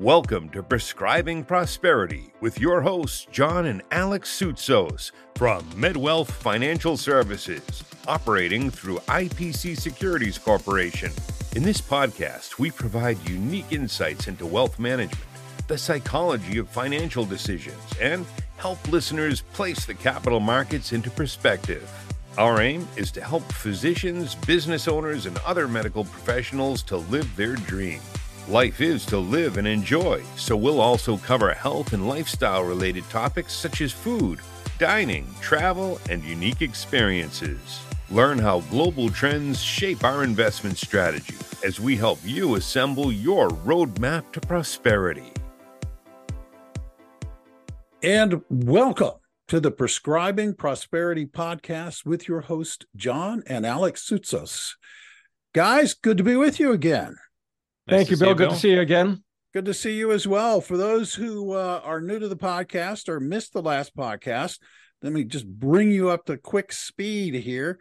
Welcome to Prescribing Prosperity with your hosts, John and Alex Soutsos from MedWealth Financial Services, operating through IPC Securities Corporation. In this podcast, we provide unique insights into wealth management, the psychology of financial decisions, and help listeners place the capital markets into perspective. Our aim is to help physicians, business owners, and other medical professionals to live their dream. Life is to live and enjoy, so we'll also cover health and lifestyle related topics such as food, dining, travel, and unique experiences. Learn how global trends shape our investment strategy as we help you assemble your roadmap to prosperity. And welcome to the Prescribing Prosperity Podcast with your host, John and Alex Soutsos. Guys, good to be with you again. Nice Thank you, Bill. You, Good to see you again. Good to see you as well. For those who uh, are new to the podcast or missed the last podcast, let me just bring you up to quick speed here.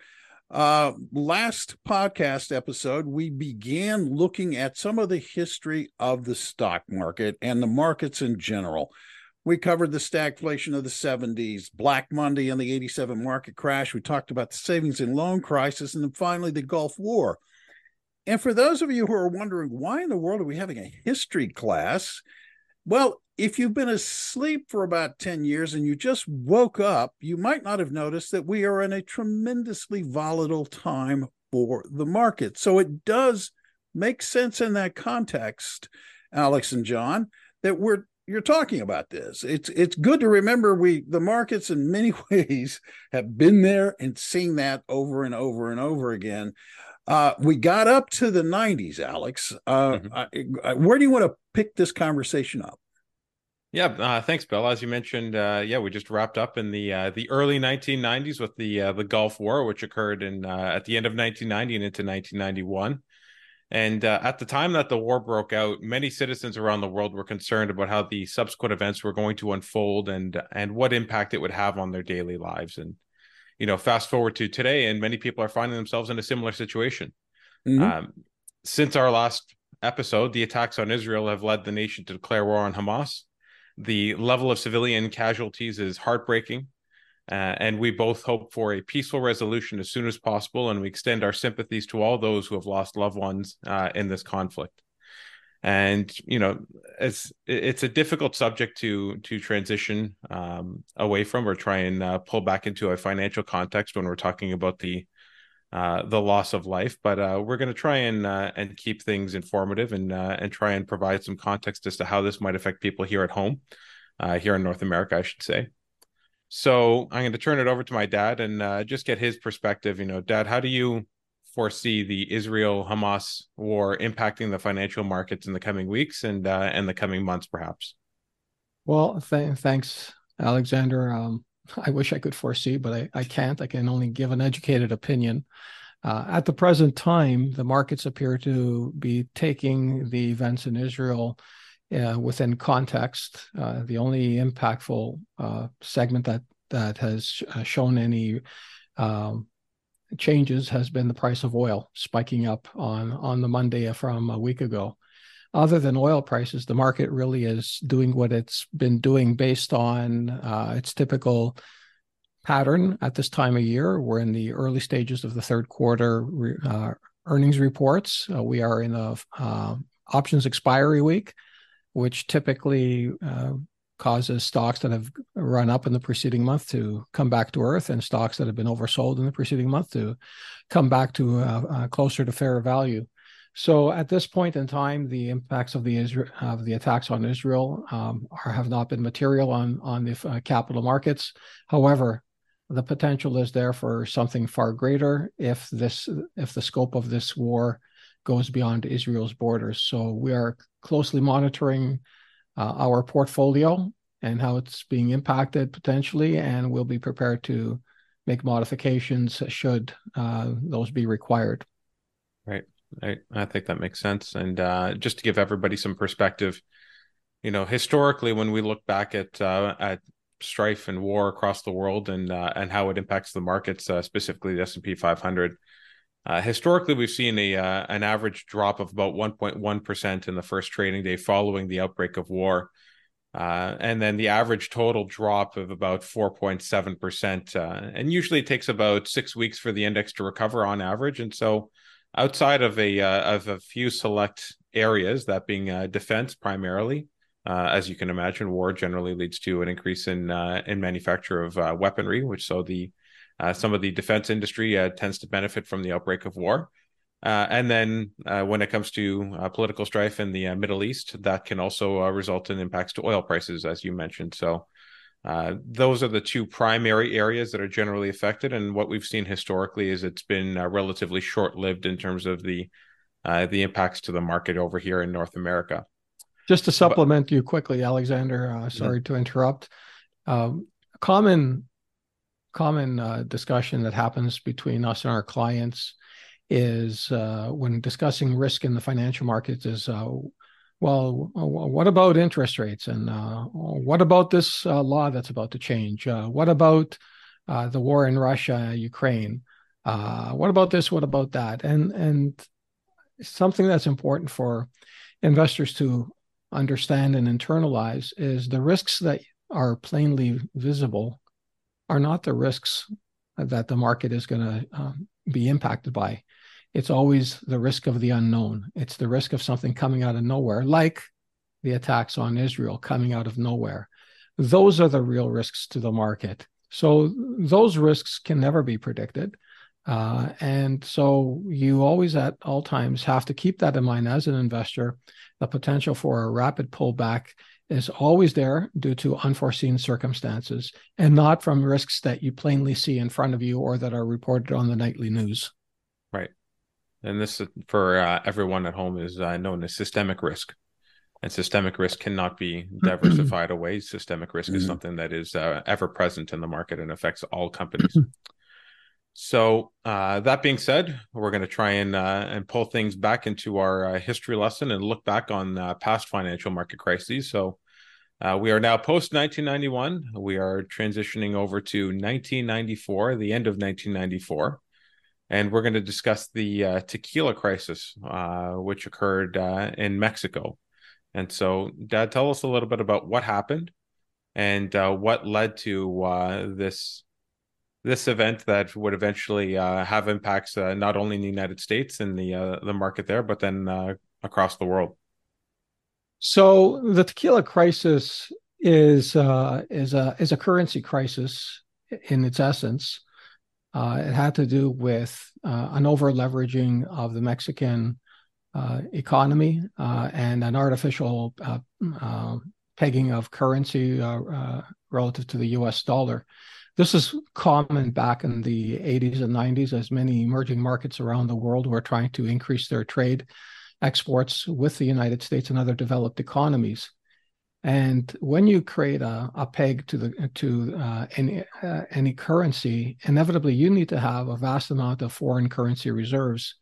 Uh, last podcast episode, we began looking at some of the history of the stock market and the markets in general. We covered the stagflation of the 70s, Black Monday and the 87 market crash. We talked about the savings and loan crisis, and then finally the Gulf War. And for those of you who are wondering why in the world are we having a history class? Well, if you've been asleep for about 10 years and you just woke up, you might not have noticed that we are in a tremendously volatile time for the market. So it does make sense in that context, Alex and John, that we're you're talking about this. It's it's good to remember we the markets in many ways have been there and seen that over and over and over again. Uh, we got up to the 90s, Alex. Uh, mm-hmm. I, I, where do you want to pick this conversation up? Yeah, uh, thanks, Bill. As you mentioned, uh, yeah, we just wrapped up in the uh, the early 1990s with the uh, the Gulf War, which occurred in uh, at the end of 1990 and into 1991. And uh, at the time that the war broke out, many citizens around the world were concerned about how the subsequent events were going to unfold and and what impact it would have on their daily lives. And you know, fast forward to today, and many people are finding themselves in a similar situation. Mm-hmm. Um, since our last episode, the attacks on Israel have led the nation to declare war on Hamas. The level of civilian casualties is heartbreaking. Uh, and we both hope for a peaceful resolution as soon as possible. And we extend our sympathies to all those who have lost loved ones uh, in this conflict and you know it's it's a difficult subject to to transition um, away from or try and uh, pull back into a financial context when we're talking about the uh, the loss of life. But uh, we're going to try and uh, and keep things informative and uh, and try and provide some context as to how this might affect people here at home uh, here in North America I should say. So I'm going to turn it over to my dad and just get his perspective. You know dad how do you foresee the Israel Hamas war impacting the financial markets in the coming weeks and uh, and the coming months, perhaps? Well, th- thanks, Alexander. Um, I wish I could foresee, but I, I can't. I can only give an educated opinion. Uh, at the present time, the markets appear to be taking the events in Israel uh, within context. Uh, the only impactful uh, segment that that has uh, shown any um, changes has been the price of oil spiking up on on the Monday from a week ago. Other than oil prices, the market really is doing what it's been doing based on uh, its typical pattern at this time of year. We're in the early stages of the third quarter uh, earnings reports. Uh, we are in the uh, options expiry week, which typically uh, causes stocks that have run up in the preceding month to come back to earth and stocks that have been oversold in the preceding month to come back to uh, uh, closer to fair value. So at this point in time, the impacts of the of the attacks on Israel um, are, have not been material on on the uh, capital markets. However, the potential is there for something far greater if this if the scope of this war goes beyond Israel's borders. So we are closely monitoring uh, our portfolio and how it's being impacted potentially, and we'll be prepared to make modifications should uh, those be required. Right. I, I think that makes sense. And uh, just to give everybody some perspective, you know, historically, when we look back at uh, at strife and war across the world and uh, and how it impacts the markets, uh, specifically the S and P 500, Uh, historically, we've seen a uh, an average drop of about 1.1 percent in the first trading day following the outbreak of war, uh, and then the average total drop of about 4.7 percent. Uh, and usually, it takes about six weeks for the index to recover on average. And so, outside of a uh, of a few select areas, that being uh, defense primarily, as you can imagine, war generally leads to an increase in in manufacture of weaponry, which so the some of the defense industry uh, tends to benefit from the outbreak of war. Uh, and then uh, when it comes to uh, political strife in the uh, Middle East, that can also result in impacts to oil prices, as you mentioned. So those are the two primary areas that are generally affected. And what we've seen historically is it's been relatively short-lived in terms of the the impacts to the market over here in North America. Just to supplement but, you quickly, Alexander. sorry to interrupt. Um, common common uh, discussion that happens between us and our clients is uh, when discussing risk in the financial markets is uh, well what about interest rates? And uh, what about this uh, law that's about to change? Uh, what about the war in russia ukraine? What about this? What about that? And and something that's important for investors to understand and internalize is the risks that are plainly visible are not the risks that the market is going to um, be impacted by. It's always the risk of the unknown. It's the risk of something coming out of nowhere, like the attacks on Israel coming out of nowhere. Those are the real risks to the market. So those risks can never be predicted. Uh, and so you always at all times have to keep that in mind as an investor the potential for a rapid pullback is always there due to unforeseen circumstances and not from risks that you plainly see in front of you or that are reported on the nightly news. Right. And this, for uh, everyone at home, is uh, known as systemic risk. And systemic risk cannot be diversified away. Systemic risk mm-hmm. is something that is uh, ever present in the market and affects all companies. So uh, that being said, we're going to try and uh, and pull things back into our uh, history lesson and look back on uh, past financial market crises. So uh, we are now post 1991. We are transitioning over to 1994, the end of 1994, and we're going to discuss the uh, tequila crisis, which occurred in Mexico. And so, Dad, tell us a little bit about what happened and what led to this this event that would eventually uh, have impacts uh, not only in the United States and the uh, the market there, but then uh, across the world. So the tequila crisis is uh, is a is a currency crisis in its essence. Uh, it had to do with an over leveraging of the Mexican economy and an artificial pegging of currency relative to the U.S. dollar. This is common back in the 80s and 90s as many emerging markets around the world were trying to increase their trade exports with the United States and other developed economies. And when you create a, a peg to the to uh, any uh, any currency, inevitably you need to have a vast amount of foreign currency reserves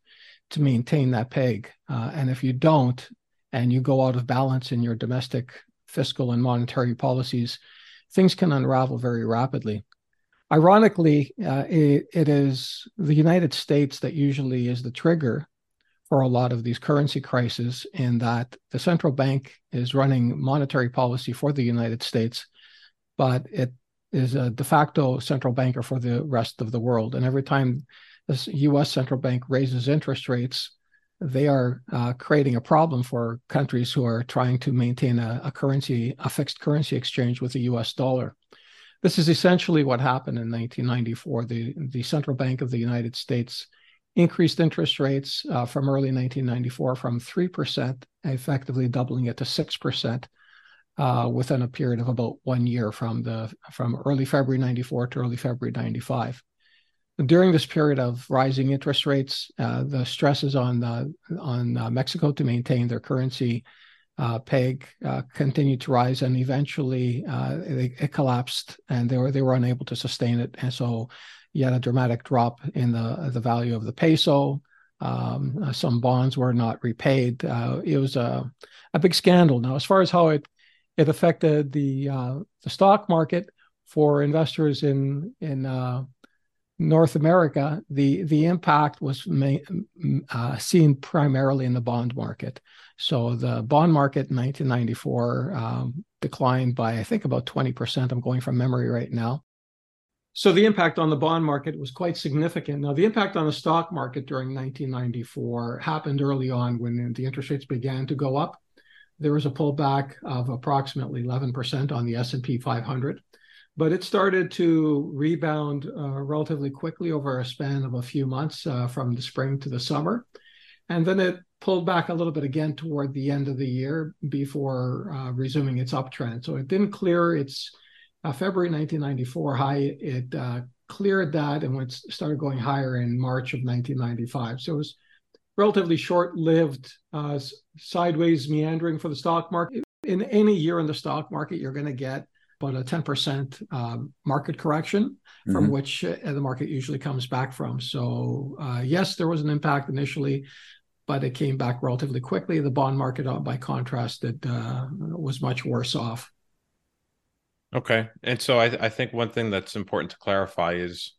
to maintain that peg. Uh, and if you don't, and you go out of balance in your domestic fiscal and monetary policies, things can unravel very rapidly. Ironically, uh, it, it is the United States that usually is the trigger for a lot of these currency crises, in that the central bank is running monetary policy for the United States, but it is a de facto central banker for the rest of the world. And every time the U.S. central bank raises interest rates, they are uh, creating a problem for countries who are trying to maintain a, a currency, a fixed currency exchange with the U.S. dollar. This is essentially what happened in 1994. The, the Central Bank of the United States increased interest rates uh, from early 1994 from 3%, effectively doubling it to 6% uh, within a period of about one year from, the, from early February 94 to early February 95. During this period of rising interest rates, uh, the stresses on, on uh, Mexico to maintain their currency uh, peg uh, continued to rise, and eventually uh, it, it, collapsed, and they were they were unable to sustain it, and so you had a dramatic drop in the the value of the peso. Um, uh, some bonds were not repaid. Uh, it was a a big scandal. Now, as far as how it it affected the uh, the stock market for investors in in North America, the the impact was uh, seen primarily in the bond market. So the bond market in 1994 um, declined by I think about 20 percent. I'm going from memory right now. So the impact on the bond market was quite significant. Now the impact on the stock market during 1994 happened early on when the interest rates began to go up. There was a pullback of approximately 11 percent on the S&P 500 but it started to rebound uh, relatively quickly over a span of a few months uh, from the spring to the summer. And then it pulled back a little bit again toward the end of the year before uh, resuming its uptrend. So it didn't clear its uh, February 1994 high. It uh, cleared that and went started going higher in March of 1995. So it was relatively short-lived uh, sideways meandering for the stock market. In any year in the stock market, you're going to get but a 10% uh, market correction from mm-hmm. which uh, the market usually comes back from. So, uh, yes, there was an impact initially, but it came back relatively quickly. The bond market, uh, by contrast, it uh, was much worse off. Okay, and so I, I, think one thing that's important to clarify is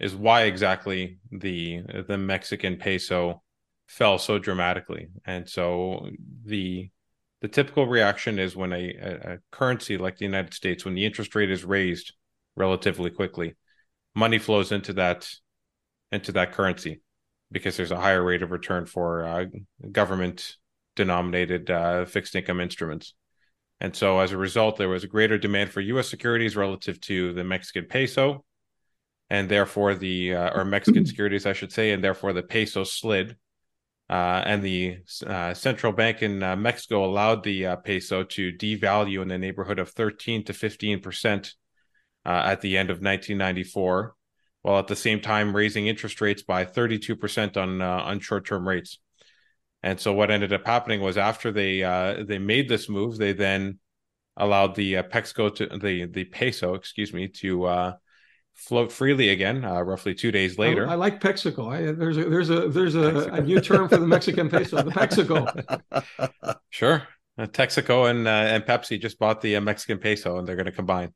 is why exactly the the Mexican peso fell so dramatically, and so the the typical reaction is when a, a, currency like the United States, when the interest rate is raised relatively quickly, money flows into that into that currency because there's a higher rate of return for uh, government denominated uh, fixed income instruments. And so as a result, there was a greater demand for US securities relative to the Mexican peso. And therefore, the, uh, or Mexican securities, I should say, and therefore the peso slid uh, and the uh, central bank in uh, Mexico allowed the uh, peso to devalue in the neighborhood of 13 to 15 percent uh, at the end of 1994, while at the same time raising interest rates by 32 percent on uh, on short-term rates. And so, what ended up happening was after they they made this move, they then allowed the Pexco to the the peso, excuse me, to float freely again uh, roughly two days later. I, I like Pexico. I, there's a there's a there's a, a, new term for the Mexican peso, the Pexico. sure, uh, Texaco and uh, and Pepsi just bought the uh, Mexican peso, and they're going to combine.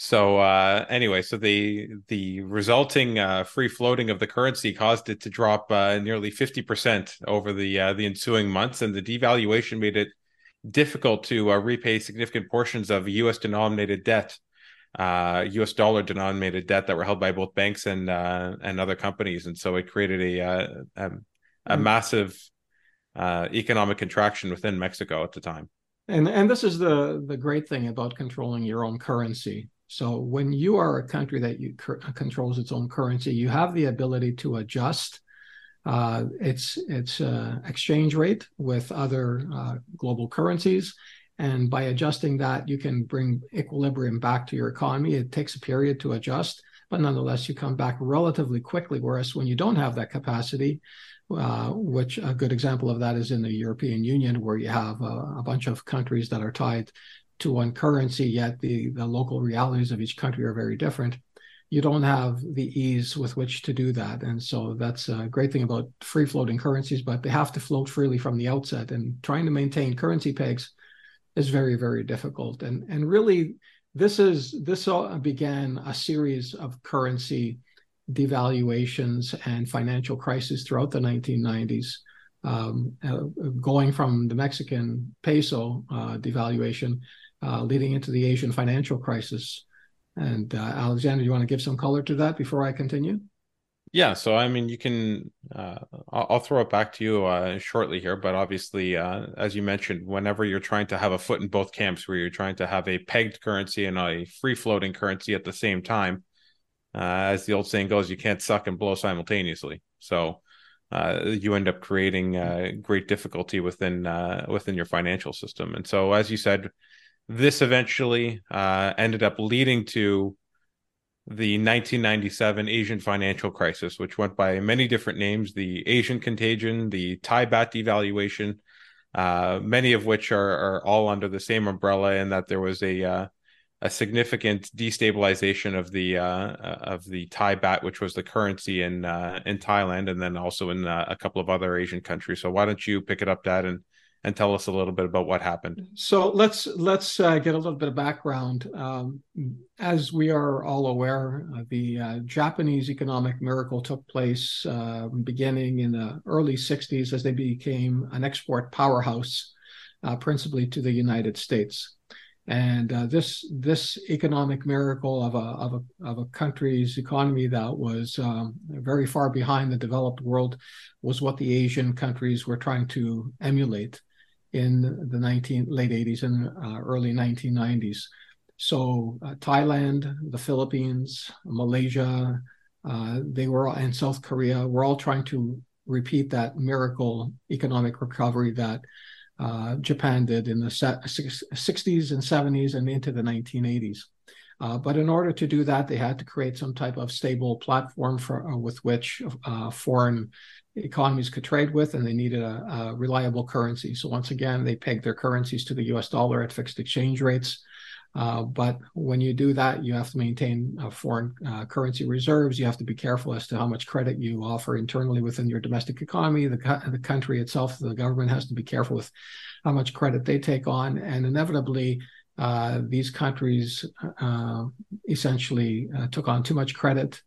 So uh, anyway, so the the resulting uh, free floating of the currency caused it to drop uh, nearly fifty percent over the uh, the ensuing months, and the devaluation made it difficult to uh, repay significant portions of U.S. denominated debt uh, U.S. dollar denominated debt that were held by both banks and uh, and other companies, and so it created a uh, a, a mm. massive uh, economic contraction within Mexico at the time. And and this is the the great thing about controlling your own currency. So when you are a country that you controls its own currency, you have the ability to adjust uh, its its uh, exchange rate with other uh, global currencies, and by adjusting that, you can bring equilibrium back to your economy. It takes a period to adjust, but nonetheless, you come back relatively quickly. Whereas when you don't have that capacity, uh, which a good example of that is in the European Union, where you have a, a bunch of countries that are tied to one currency, yet the, the local realities of each country are very different. You don't have the ease with which to do that. And so that's a great thing about free floating currencies, but they have to float freely from the outset. And trying to maintain currency pegs is very very difficult and and really this is this all began a series of currency devaluations and financial crises throughout the 1990s um, uh, going from the mexican peso uh, devaluation uh, leading into the asian financial crisis and uh, alexander do you want to give some color to that before i continue yeah, so I mean, you can. Uh, I'll, I'll, throw it back to you uh, shortly here, but obviously, uh, as you mentioned, whenever you're trying to have a foot in both camps, where you're trying to have a pegged currency and a free floating currency at the same time, uh, as the old saying goes, you can't suck and blow simultaneously. So uh, you end up creating uh, great difficulty within within your financial system. And so, as you said, this eventually ended up leading to the 1997 Asian financial crisis, which went by many different names the Asian contagion, the Thai baht devaluation, uh, many of which are, are all under the same umbrella, and that there was a uh, a significant destabilization of the uh, of the Thai baht, which was the currency in uh, in Thailand, and then also in uh, a couple of other Asian countries. So why don't you pick it up, Dad, and and tell us a little bit about what happened. So let's let's uh, get a little bit of background. Um, as we are all aware, uh, the uh, Japanese economic miracle took place uh, beginning in the early '60s as they became an export powerhouse, uh, principally to the United States. And uh, this this economic miracle of a of a of a country's economy that was um, very far behind the developed world was what the Asian countries were trying to emulate in the 19 late 80s and uh, early 1990s. So uh, Thailand, the Philippines, Malaysia, uh, they were and South Korea were all trying to repeat that miracle economic recovery that uh, Japan did in the 60s and 70s and into the 1980s. Uh, but in order to do that, they had to create some type of stable platform for, uh, with which foreign economies could trade with, and they needed a, a, reliable currency. So once again, they pegged their currencies to the U.S. dollar at fixed exchange rates. Uh, but when you do that, you have to maintain uh, foreign uh, currency reserves. You have to be careful as to how much credit you offer internally within your domestic economy. The, the country itself, the government has to be careful with how much credit they take on. And inevitably, uh, these countries uh, essentially uh, took on too much credit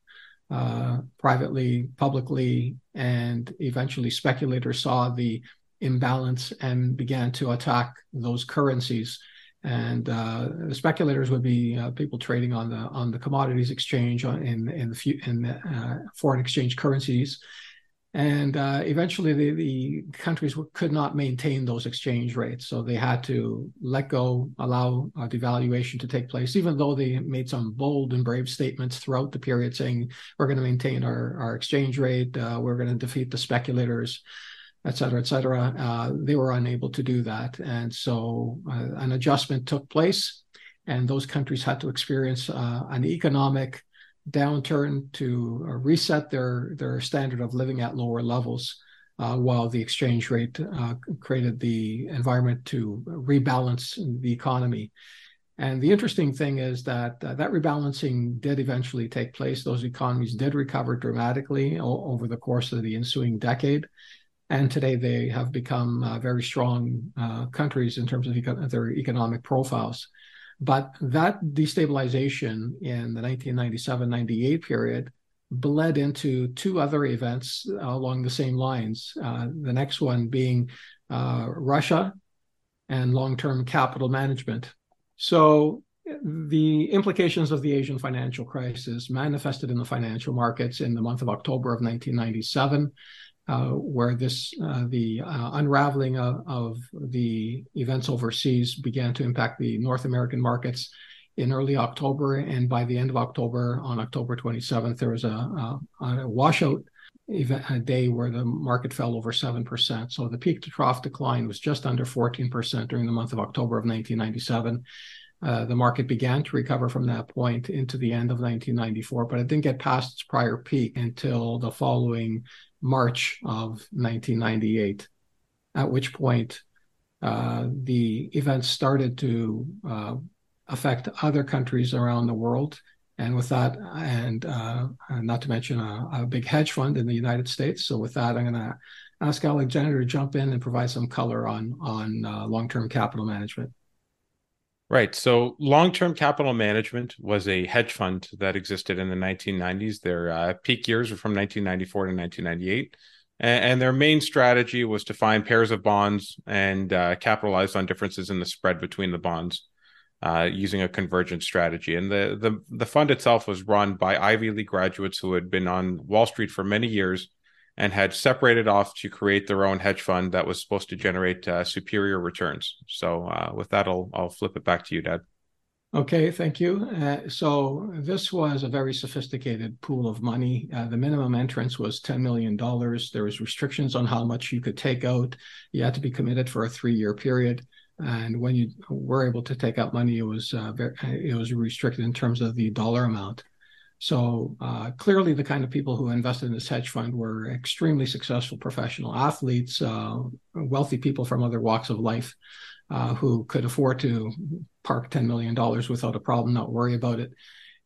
privately, publicly, and eventually speculators saw the imbalance and began to attack those currencies. And uh, the speculators would be uh, people trading on the on the commodities exchange uh, in in the in uh, foreign exchange currencies, and uh, eventually the, the countries could not maintain those exchange rates, so they had to let go, allow devaluation to take place, even though they made some bold and brave statements throughout the period saying we're going to maintain our our exchange rate, uh, we're going to defeat the speculators et cetera, et cetera. Uh, they were unable to do that. And so uh, an adjustment took place, and those countries had to experience uh, an economic downturn to uh, reset their, their standard of living at lower levels. Uh, while the exchange rate uh, created the environment to rebalance the economy. And the interesting thing is that uh, that rebalancing did eventually take place. Those economies did recover dramatically o- over the course of the ensuing decade and today they have become uh, very strong uh, countries in terms of eco- their economic profiles. But that destabilization in the 1997-98 period bled into two other events along the same lines. Uh, the next one being uh, Russia and long-term capital management. So the implications of the Asian financial crisis manifested in the financial markets in the month of October of 1997 uh, where this uh, the uh, unraveling of, of, the events overseas began to impact the North American markets in early October, and by the end of October, on October 27th, there was a, a, a washout event, a day where the market fell over seven percent. So the peak to trough decline was just under 14 percent during the month of October of 1997. Uh, the market began to recover from that point into the end of 1994, but it didn't get past its prior peak until the following March of 1998, at which point uh, the events started to uh, affect other countries around the world. And with that, and uh, not to mention a, a, big hedge fund in the United States. So with that, I'm going to ask Alexander to jump in and provide some color on on uh, long-term capital management. Right. So long term capital management was a hedge fund that existed in the 1990s. Their uh, peak years were from 1994 to 1998. And, their main strategy was to find pairs of bonds and uh, capitalize on differences in the spread between the bonds uh, using a convergence strategy. And the, the, the fund itself was run by Ivy League graduates who had been on Wall Street for many years and had separated off to create their own hedge fund that was supposed to generate uh, superior returns. So, uh, with that, I'll I'll flip it back to you, Dad. Okay, thank you. Uh, so this was a very sophisticated pool of money. Uh, the minimum entrance was $10 million. There was restrictions on how much you could take out. You had to be committed for a three-year period. And when you were able to take out money, it was uh, very, it was restricted in terms of the dollar amount. So uh, clearly, the kind of people who invested in this hedge fund were extremely successful professional athletes, uh, wealthy people from other walks of life uh, who could afford to park $10 million without a problem, not worry about it.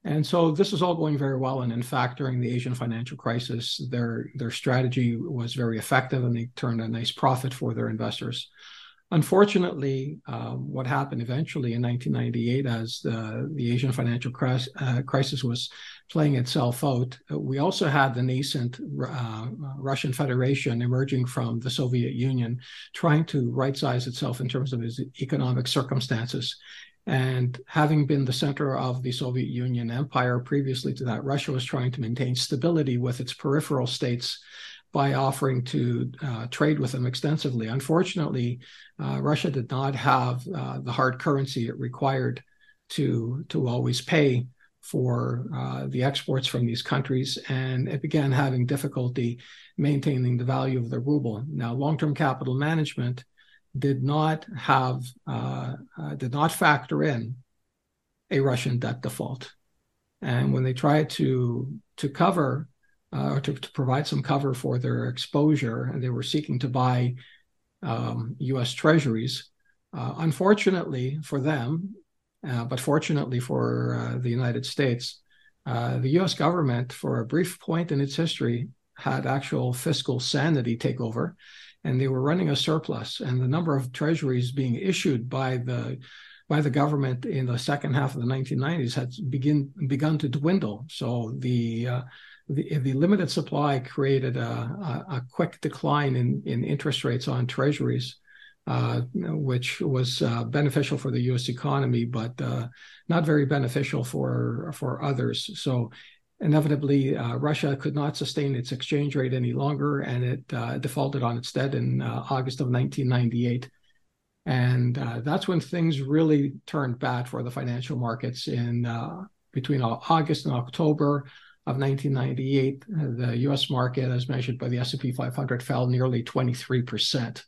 And so this is all going very well. And in fact, during the Asian financial crisis, their their strategy was very effective, and they turned a nice profit for their investors. Unfortunately, um, what happened eventually in 1998, as the, the Asian financial crisis, uh, crisis was playing itself out, uh, we also had the nascent uh, Russian Federation emerging from the Soviet Union, trying to right size itself in terms of its economic circumstances. And having been the center of the Soviet Union empire previously to that, Russia was trying to maintain stability with its peripheral states by offering to uh, trade with them extensively. Unfortunately, uh, Russia did not have uh, the hard currency it required to to always pay for uh, the exports from these countries, and it began having difficulty maintaining the value of the ruble. Now, long-term capital management did not have uh, uh, did not factor in a Russian debt default, and when they tried to to cover uh, to, to, provide some cover for their exposure, and they were seeking to buy um, U.S. Treasuries. Uh, unfortunately for them, uh, but fortunately for uh, the United States, uh, the U.S. government, for a brief point in its history, had actual fiscal sanity take over, and they were running a surplus. And the number of treasuries being issued by the by the government in the second half of the 1990s had begin begun to dwindle. So the uh, the, the limited supply created a, a, a, quick decline in, in interest rates on treasuries, uh, which was uh, beneficial for the U.S. economy, but uh, not very beneficial for for others. So inevitably, uh, Russia could not sustain its exchange rate any longer, and it uh, defaulted on its debt in uh, August of 1998. And that's when things really turned bad for the financial markets in between August and October of 1998, the U.S. market, as measured by the S&P 500, fell nearly 23 percent.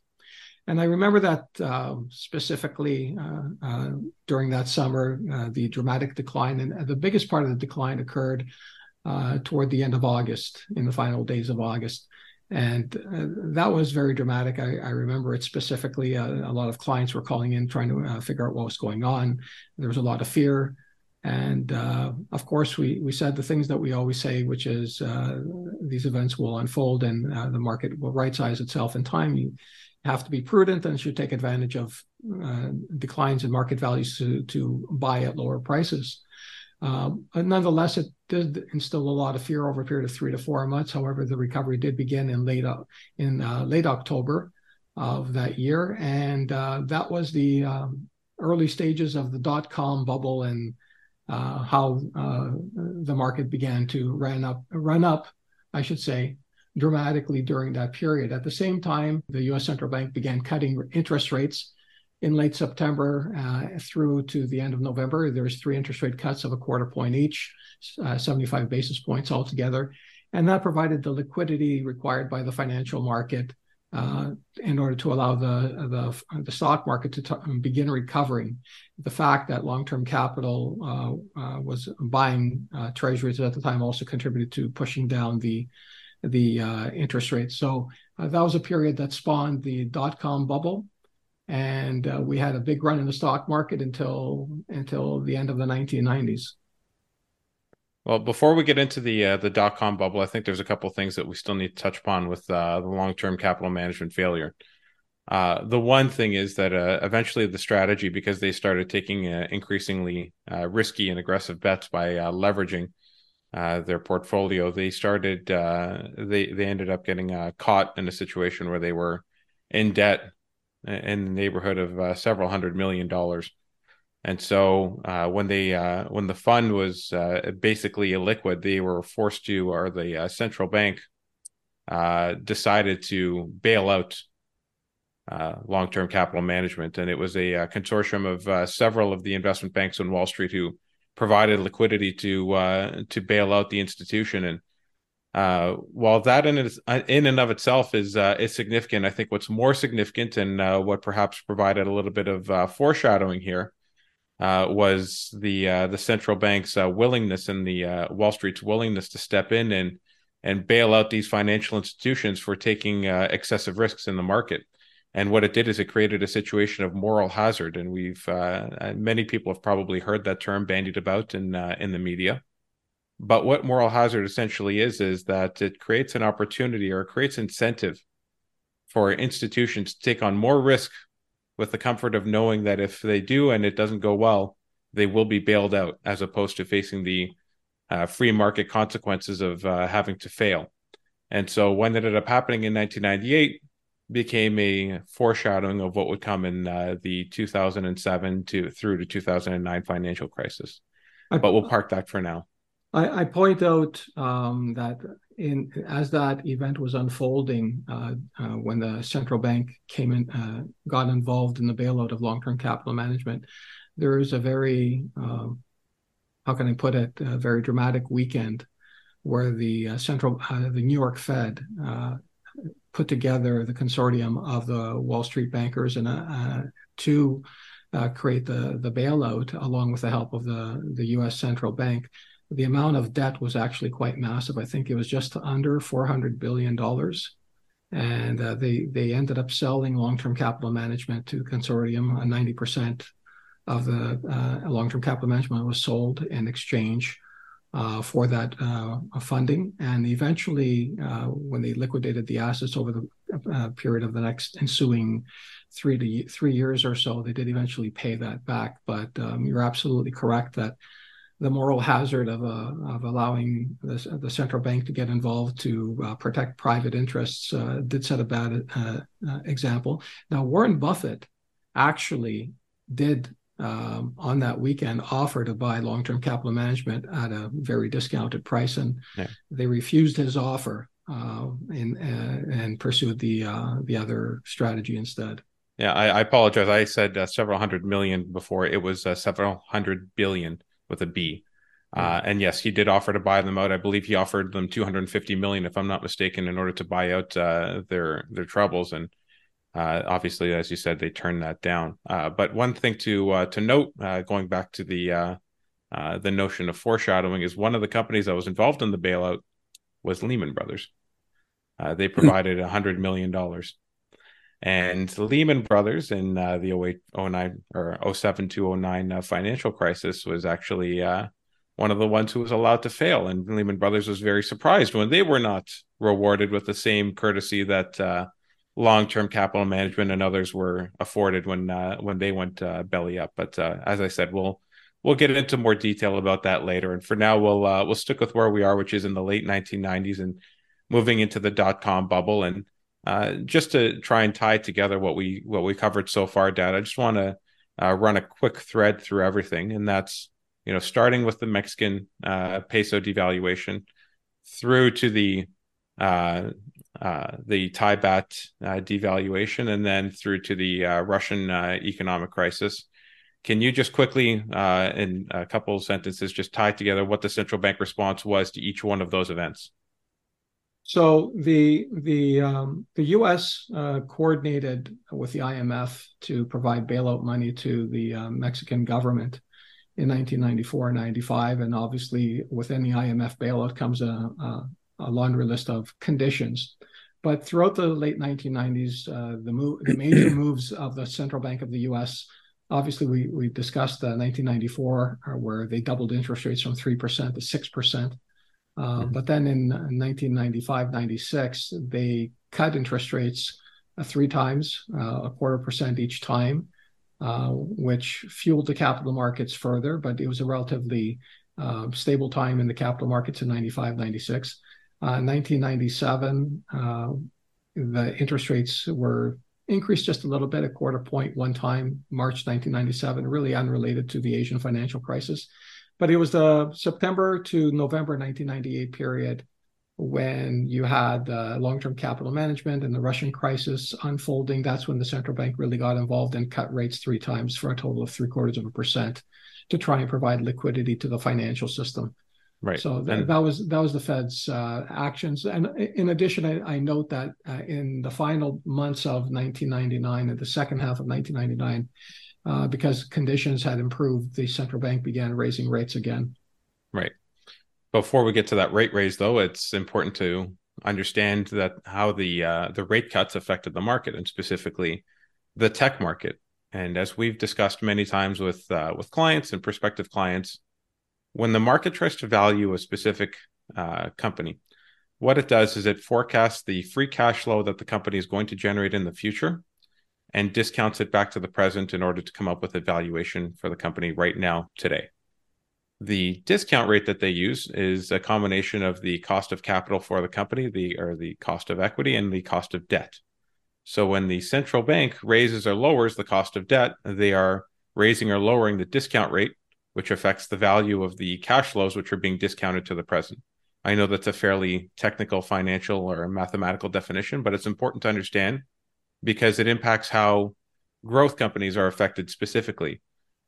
And I remember that uh, specifically uh, uh, during that summer, uh, the dramatic decline, and the biggest part of the decline occurred uh, toward the end of August, in the final days of August. And uh, that was very dramatic. I, I remember it specifically. a lot of clients were calling in trying to figure out what was going on. There was a lot of fear. And uh, of course, we we said the things that we always say, which is uh, these events will unfold and uh, the market will right size itself in time. You have to be prudent and should take advantage of uh, declines in market values to to buy at lower prices. Um, nonetheless, it did instill a lot of fear over a period of three to four months. However, the recovery did begin in late in uh, late October of that year, and uh, that was the um, early stages of the dot com bubble and uh, how uh, the market began to run up, run up, I should say, dramatically during that period. At the same time, the U.S. central bank began cutting interest rates in late September uh, through to the end of November. There's three interest rate cuts of a quarter point each, uh, 75 basis points altogether, and that provided the liquidity required by the financial market uh, in order to allow the the, the stock market to t- begin recovering. The fact that long-term capital uh, uh, was buying uh, treasuries at the time also contributed to pushing down the the uh, interest rates. So that was a period that spawned the dot-com bubble, and we had a big run in the stock market until until the end of the 1990s. Well, before we get into the uh, the dot com bubble, I think there's a couple things that we still need to touch upon with uh, the long term capital management failure. Uh, the one thing is that uh, eventually the strategy, because they started taking uh, increasingly uh, risky and aggressive bets by leveraging their portfolio, they started they they ended up getting caught in a situation where they were in debt in the neighborhood of several hundred million dollars. And so uh, when they uh, when the fund was uh, basically illiquid, they were forced to, or the uh, central bank uh, decided to bail out uh, long term capital management, and it was a, consortium of several of the investment banks on Wall Street who provided liquidity to to bail out the institution. And while that in in and of itself is is significant, I think what's more significant and what perhaps provided a little bit of foreshadowing here uh, was the uh, the central bank's uh, willingness and the uh, Wall Street's willingness to step in and and bail out these financial institutions for taking uh, excessive risks in the market. And what it did is it created a situation of moral hazard, and we've uh, many people have probably heard that term bandied about in in the media. But what moral hazard essentially is is that it creates an opportunity or it creates incentive for institutions to take on more risk with the comfort of knowing that if they do and it doesn't go well, they will be bailed out as opposed to facing the uh, free market consequences of uh, having to fail. And so what ended up happening in 1998 became a foreshadowing of what would come in uh, the 2007 to through to 2009 financial crisis. I, but we'll park that for now. I, I point out um, that in as that event was unfolding, uh, uh, when the central bank came in, uh, got involved in the bailout of long-term capital management, there is a very, um, how can I put it, a very dramatic weekend where the uh, central, uh, the New York Fed uh, put together the consortium of the Wall Street bankers and to create the the bailout, along with the help of the the U.S. central bank the amount of debt was actually quite massive. I think it was just under $400 billion. And uh, they, they ended up selling long term capital management to consortium. Uh, 90% of the uh, long term capital management was sold in exchange uh, for that uh, funding. And eventually, uh, when they liquidated the assets over the period of the next ensuing three to three years or so, they did eventually pay that back. But um, you're absolutely correct that the moral hazard of, uh, of allowing the, the, central bank to get involved to uh, protect private interests uh, did set a bad uh, uh, example. Now, Warren Buffett actually did um, on that weekend offer to buy long-term capital management at a very discounted price, and yeah. they refused his offer uh, and and pursued the the other strategy instead. Yeah, I, I apologize. I said several hundred million before. It was several hundred billion with a B. Uh, and yes, he did offer to buy them out. I believe he offered them 250 million, if I'm not mistaken, in order to buy out uh, their their troubles. And uh, obviously, as you said, they turned that down. Uh, but one thing to uh, to note, uh, going back to the the notion of foreshadowing, is one of the companies that was involved in the bailout was Lehman Brothers. they hmm. provided hundred million dollars and Lehman Brothers in uh, the 08, 09 or 07 to 09 uh, financial crisis was actually uh, one of the ones who was allowed to fail. And Lehman Brothers was very surprised when they were not rewarded with the same courtesy that uh, long-term capital management and others were afforded when uh, when they went uh, belly up. But as I said, we'll we'll get into more detail about that later. And for now, we'll we'll stick with where we are, which is in the late 1990s and moving into the dot com bubble and uh, just to try and tie together what we what we covered so far, Dad, I just want to uh, run a quick thread through everything, and that's you know starting with the Mexican uh, peso devaluation through to the uh, uh, the Thai baht devaluation, and then through to the Russian economic crisis. Can you just quickly, in a couple of sentences, just tie together what the central bank response was to each one of those events? So the the um, the U.S. Uh, coordinated with the IMF to provide bailout money to the uh, Mexican government in 1994 and 95, and obviously within the IMF bailout comes a, a, a laundry list of conditions. But throughout the late 1990s, uh, the, move, the major moves of the central bank of the U.S. Obviously, we we discussed 1994, uh, where they doubled interest rates from three percent to six percent. Uh, mm-hmm. But then in 1995, 96, they cut interest rates uh, three times, uh, a quarter percent each time, uh, which fueled the capital markets further. But it was a relatively uh, stable time in the capital markets in 95, 96. 1997, the interest rates were increased just a little bit, a quarter point one time, March 1997, really unrelated to the Asian financial crisis. But it was the September to November 1998 period when you had uh, long-term capital management and the Russian crisis unfolding. That's when the central bank really got involved and cut rates three times for a total of three quarters of a percent to try and provide liquidity to the financial system. Right. So th- and- that was that was the Fed's uh, actions. And in addition, I, I note that uh, in the final months of 1999 and the second half of 1999 uh, because conditions had improved, the central bank began raising rates again. Right. Before we get to that rate raise, though, it's important to understand that how the uh, the rate cuts affected the market and specifically the tech market. And as we've discussed many times with uh, with clients and prospective clients, when the market tries to value a specific uh, company, what it does is it forecasts the free cash flow that the company is going to generate in the future and discounts it back to the present in order to come up with a valuation for the company right now today. The discount rate that they use is a combination of the cost of capital for the company, the or the cost of equity, and the cost of debt. So when the central bank raises or lowers the cost of debt, they are raising or lowering the discount rate, which affects the value of the cash flows, which are being discounted to the present. I know that's a fairly technical financial or mathematical definition, but it's important to understand because it impacts how growth companies are affected specifically.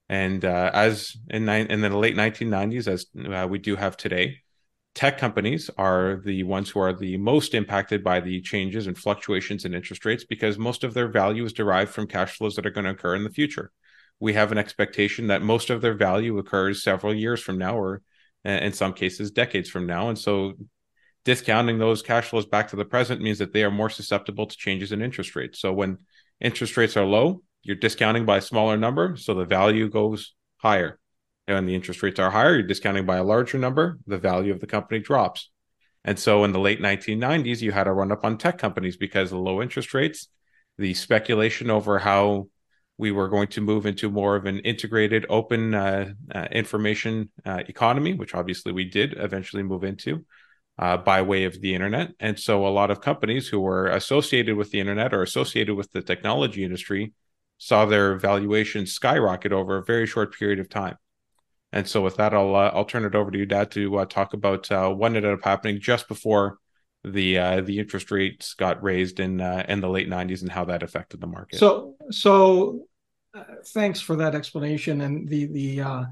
And uh, as in, ni- in the late 1990s, as uh, we do have today, tech companies are the ones who are the most impacted by the changes and fluctuations in interest rates because most of their value is derived from cash flows that are going to occur in the future. We have an expectation that most of their value occurs several years from now, or uh, in some cases, decades from now. And so discounting those cash flows back to the present means that they are more susceptible to changes in interest rates. So when interest rates are low, you're discounting by a smaller number, so the value goes higher. And when the interest rates are higher, you're discounting by a larger number, the value of the company drops. And so in the late 1990s, you had a run up on tech companies because of low interest rates, the speculation over how we were going to move into more of an integrated, open uh, uh, information uh, economy, which obviously we did eventually move into uh, by way of the internet. And so a lot of companies who were associated with the internet or associated with the technology industry saw their valuations skyrocket over a very short period of time. And so, with that, I'll uh, I'll turn it over to you, Dad, to uh, talk about uh, what ended up happening just before the uh, the interest rates got raised in uh, in the late '90s and how that affected the market. So, so uh, thanks for that explanation. And the the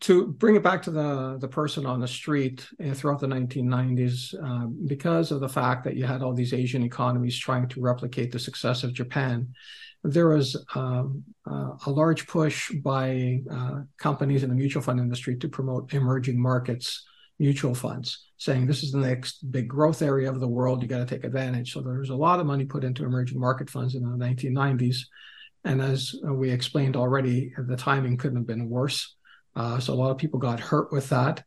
to bring it back to the the person on the street throughout the 1990s, because of the fact that you had all these Asian economies trying to replicate the success of Japan there was um, uh, a large push by uh, companies in the mutual fund industry to promote emerging markets mutual funds, saying this is the next big growth area of the world. You got to take advantage. So there was a lot of money put into emerging market funds in the 1990s. And as we explained already, the timing couldn't have been worse. Uh, so a lot of people got hurt with that.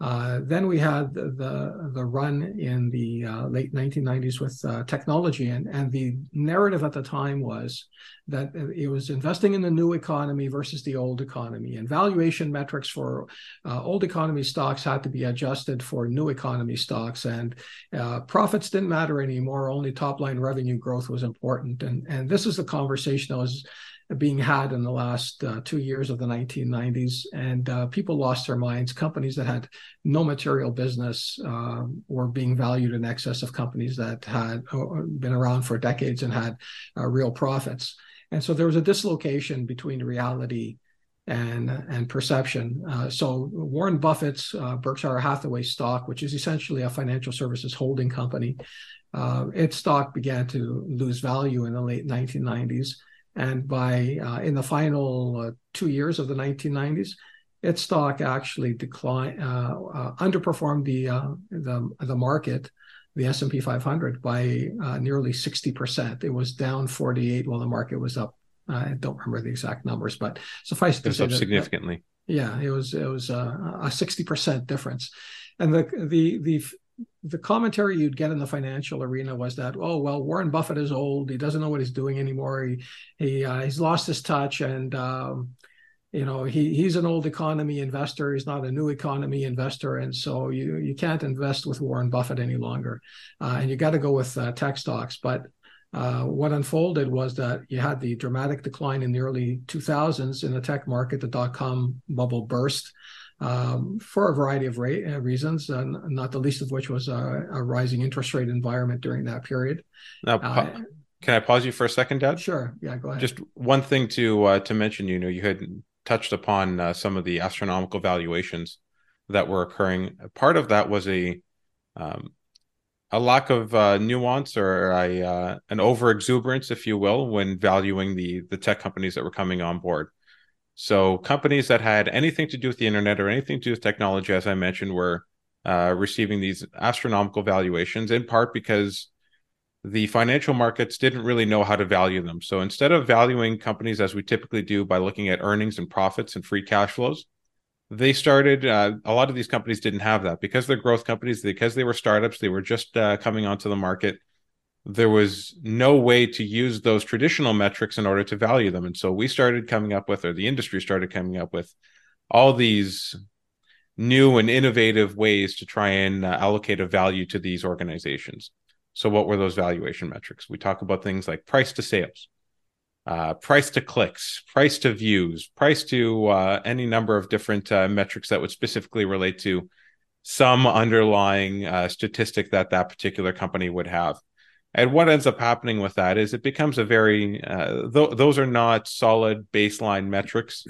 Uh, then we had the the, the run in the uh, late 1990s with uh, technology, and and the narrative at the time was that it was investing in the new economy versus the old economy, and valuation metrics for uh, old economy stocks had to be adjusted for new economy stocks, and uh, profits didn't matter anymore. Only top line revenue growth was important, and and this is the conversation that was being had in the last uh, two years of the 1990s, and uh, people lost their minds. Companies that had no material business uh, were being valued in excess of companies that had uh, been around for decades and had uh, real profits. And so there was a dislocation between reality and and perception. Uh, so Warren Buffett's Berkshire Hathaway stock, which is essentially a financial services holding company, its stock began to lose value in the late 1990s and by uh, in the final uh, two years of the 1990s, its stock actually declined, uh, uh, underperformed the, uh, the the market, the S&P 500 by nearly 60 percent. It was down 48 while the market was up. I don't remember the exact numbers, but suffice to say, up significantly. That, yeah, it was it was a 60 percent difference, and the the the the commentary you'd get in the financial arena was that oh well Warren Buffett is old. He doesn't know what he's doing anymore. He he uh, he's lost his touch and um, you know he he's an old economy investor. He's not a new economy investor. And so you you can't invest with Warren Buffett any longer. Uh, and you got to go with uh, tech stocks. But uh, what unfolded was that you had the dramatic decline in the early 2000s in the tech market. The dot com bubble burst um, for a variety of ra- uh, reasons, uh, not the least of which was a, a, rising interest rate environment during that period. Now, uh, can I pause you for a second, Dad? Sure. Yeah, go ahead. Just one thing to uh, to mention. You know, you had touched upon uh, some of the astronomical valuations that were occurring. Part of that was a um, a lack of uh, nuance or a uh, an over exuberance, if you will, when valuing the the tech companies that were coming on board. So companies that had anything to do with the internet or anything to do with technology, as I mentioned, were uh, receiving these astronomical valuations in part because the financial markets didn't really know how to value them. So instead of valuing companies as we typically do by looking at earnings and profits and free cash flows, they started. Uh, a lot of these companies didn't have that because they're growth companies. Because they were startups, they were just uh, coming onto the market there was no way to use those traditional metrics in order to value them. And so we started coming up with, or the industry started coming up with, all these new and innovative ways to try and uh, allocate a value to these organizations. So, what were those valuation metrics? We talk about things like price to sales, uh, price to clicks, price to views, price to uh, any number of different uh, metrics that would specifically relate to some underlying uh, statistic that that particular company would have. And what ends up happening with that is it becomes a very uh, th- those are not solid baseline metrics,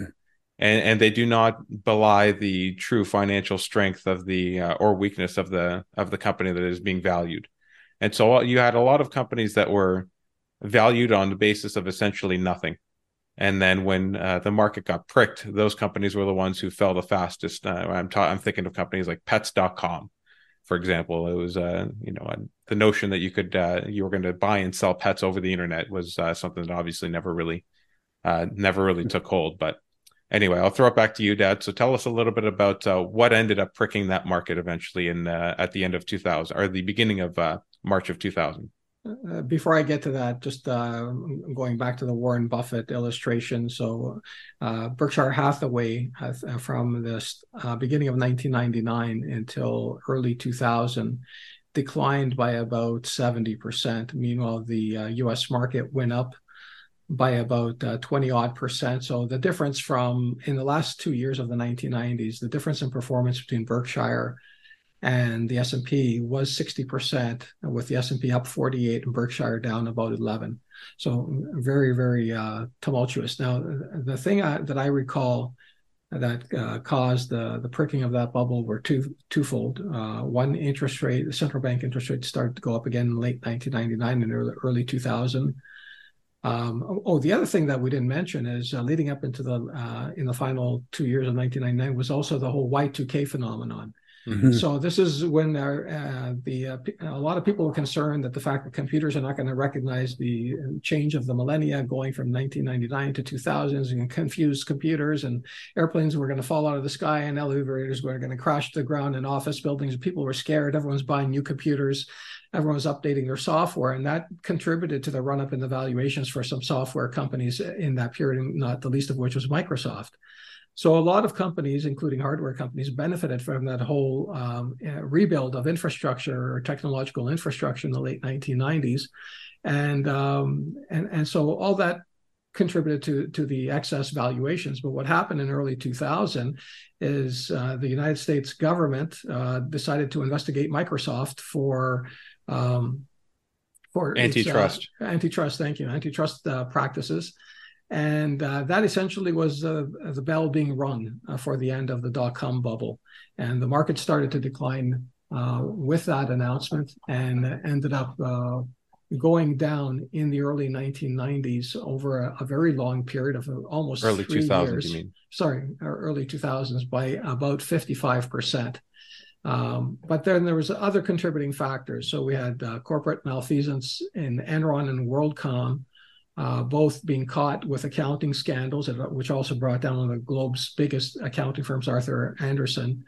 and and they do not belie the true financial strength of the uh, or weakness of the of the company that is being valued. And so you had a lot of companies that were valued on the basis of essentially nothing. And then when uh, the market got pricked, those companies were the ones who fell the fastest. Uh, I'm ta- I'm thinking of companies like Pets.com, for example. It was uh, you know the notion that you could uh, you were going to buy and sell pets over the internet was uh, something that obviously never really uh, never really took hold. But anyway, I'll throw it back to you, Dad. So tell us a little bit about uh, what ended up pricking that market eventually in uh, at the end of 2000 or the beginning of uh, March of 2000. Uh, before I get to that, just uh, going back to the Warren Buffett illustration. So, uh, Berkshire Hathaway has, from this beginning of 1999 until early 2000 declined by about 70%. Meanwhile, the uh, US market went up by about uh, 20 odd percent. So the difference from in the last two years of the 1990s, the difference in performance between Berkshire and the S&P was 60%, with the S&P up 48 and Berkshire down about 11. So very, very uh, tumultuous. Now, the thing I, that I recall that uh, caused the, the pricking of that bubble were two twofold. Uh, one, interest rate, the central bank interest rate started to go up again in late 1999 and early, early 2000. Um, oh, the other thing that we didn't mention is uh, leading up into the uh, in the final two years of 1999 was also the whole Y2K phenomenon. Mm-hmm. So this is when uh, the uh, a lot of people are concerned that the fact that computers are not going to recognize the change of the millennia going from 1999 to 2000s and confuse computers and airplanes were going to fall out of the sky and elevators were going to crash to the ground in office buildings. People were scared. Everyone's buying new computers. Everyone's updating their software, and that contributed to the run up in the valuations for some software companies in that period, not the least of which was Microsoft. So a lot of companies, including hardware companies, benefited from that whole um, uh, rebuild of infrastructure or technological infrastructure in the late 1990s, and um, and and so all that contributed to to the excess valuations. But what happened in early 2000 is uh, the United States government uh, decided to investigate Microsoft for um, for antitrust. Its, uh, antitrust, thank you, antitrust uh, practices. And uh, that essentially was uh, the bell being rung uh, for the end of the dot com bubble. And the market started to decline uh, with that announcement and ended up uh, going down in the early 1990s over a, a very long period of almost early 2000s, years. you mean? Sorry, early 2000s by about 55%. Um, but then there was other contributing factors. So we had uh, corporate malfeasance in Enron and WorldCom, uh, both being caught with accounting scandals, which also brought down one of the globe's biggest accounting firms, Arthur Andersen,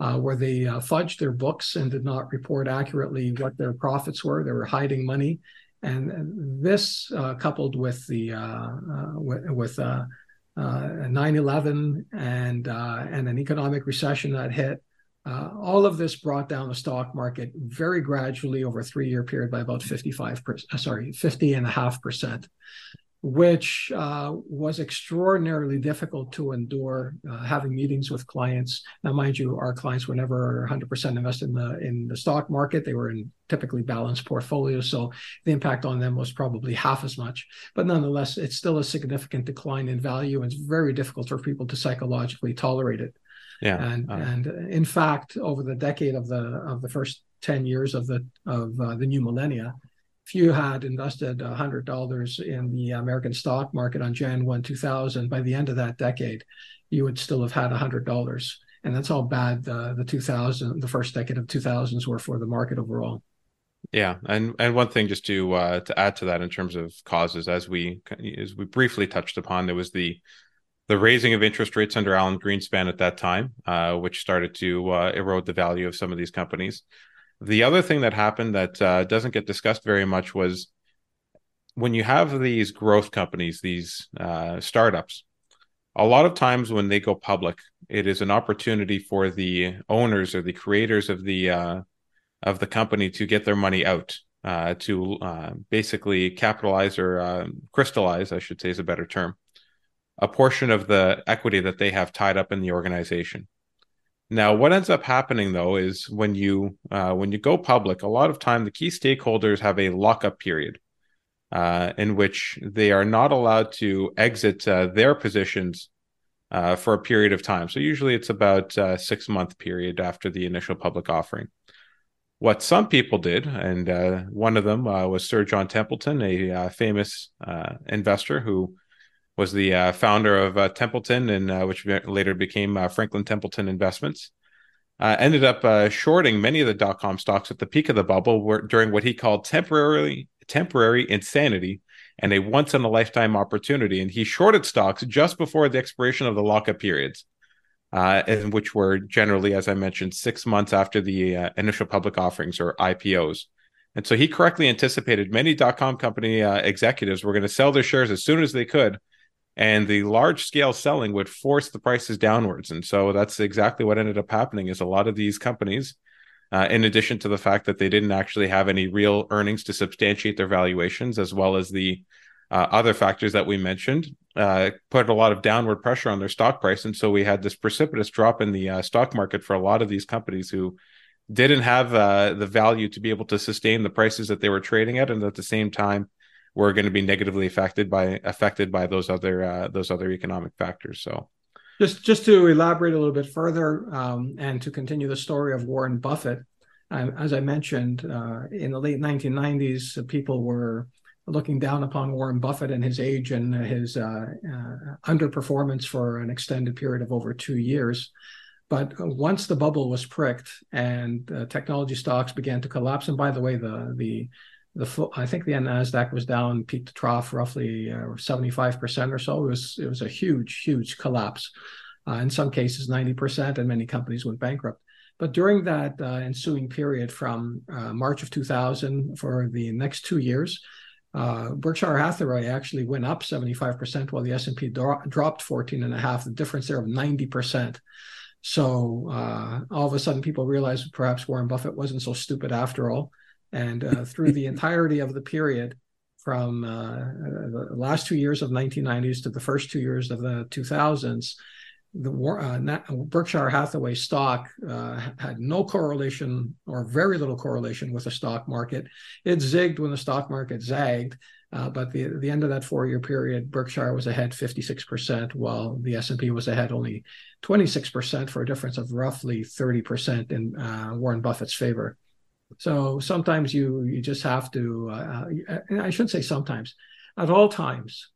uh, where they uh, fudged their books and did not report accurately what their profits were. They were hiding money, and this uh, coupled with the uh, uh, with 9/11 and and an economic recession that hit uh, all of this brought down the stock market very gradually over a three-year period by about 55 percent, uh, sorry, 50 and a half percent, which uh, was extraordinarily difficult to endure. Uh, having meetings with clients. Now, mind you, our clients were never 100% invested in the in the stock market. They were in typically balanced portfolios, so the impact on them was probably half as much. But nonetheless, it's still a significant decline in value, and it's very difficult for people to psychologically tolerate it. Yeah. And uh, and in fact, over the decade of the of the first 10 years of the of uh, the new millennia, if you had invested hundred dollars in the American stock market on Jan 1, 2000, by the end of that decade, you would still have had hundred dollars. And that's how bad the, the 2000, the first decade of 2000s were for the market overall. Yeah, and and one thing just to uh, to add to that in terms of causes, as we as we briefly touched upon, there was the the raising of interest rates under Alan Greenspan at that time, uh, which started to uh, erode the value of some of these companies. The other thing that happened that uh, doesn't get discussed very much was when you have these growth companies, these uh, startups, a lot of times when they go public, it is an opportunity for the owners or the creators of the uh, of the company to get their money out, uh, to basically capitalize or crystallize, I should say is a better term, a portion of the equity that they have tied up in the organization. Now, what ends up happening though is when you uh, when you go public, a lot of time the key stakeholders have a lockup period uh, in which they are not allowed to exit uh, their positions uh, for a period of time. So usually it's about a uh, six month period after the initial public offering. What some people did, and uh, one of them was Sir John Templeton, a famous investor who was the founder of Templeton, and which later became Franklin Templeton Investments. ended up shorting many of the dot com stocks at the peak of the bubble, where, during what he called temporarily temporary insanity and a once in a lifetime opportunity. And he shorted stocks just before the expiration of the lockup periods, uh, and which were generally, as I mentioned, six months after the uh, initial public offerings or IPOs. And so he correctly anticipated many dot com company uh, executives were going to sell their shares as soon as they could. And the large scale selling would force the prices downwards. And so that's exactly what ended up happening is a lot of these companies uh, in addition to the fact that they didn't actually have any real earnings to substantiate their valuations, as well as the uh, other factors that we mentioned, uh, put a lot of downward pressure on their stock price. And so we had this precipitous drop in the uh, stock market for a lot of these companies who didn't have uh, the value to be able to sustain the prices that they were trading at, and at the same time were going to be negatively affected by affected by those other uh, those other economic factors. So just just to elaborate a little bit further um, and to continue the story of Warren Buffett, uh, as I mentioned, uh, in the late 1990s, uh, people were looking down upon Warren Buffett and his age and his uh, uh, underperformance for an extended period of over two years. But once the bubble was pricked and technology stocks began to collapse, and by the way, the the the full, I think the Nasdaq was down peak to trough roughly uh, 75% or so. It was it was a huge huge collapse. Uh, in some cases 90% and many companies went bankrupt. But during that uh, ensuing period from uh, March of 2000 for the next 2 years uh, Berkshire Hathaway actually went up 75% while the S&P dro- dropped 14 and a half, the difference there of 90%. So uh, all of a sudden people realized perhaps Warren Buffett wasn't so stupid after all and uh, through the entirety of the period from uh, the last two years of 1990s to the first two years of the 2000s, the uh, Berkshire Hathaway stock uh, had no correlation or very little correlation with the stock market. It zigged when the stock market zagged, uh, but the the end of that four year period, Berkshire was ahead 56 percent, while the S and P was ahead only 26 percent, for a difference of roughly 30 percent in uh, Warren Buffett's favor. So sometimes you you just have to. Uh, uh I shouldn't say sometimes. At all times,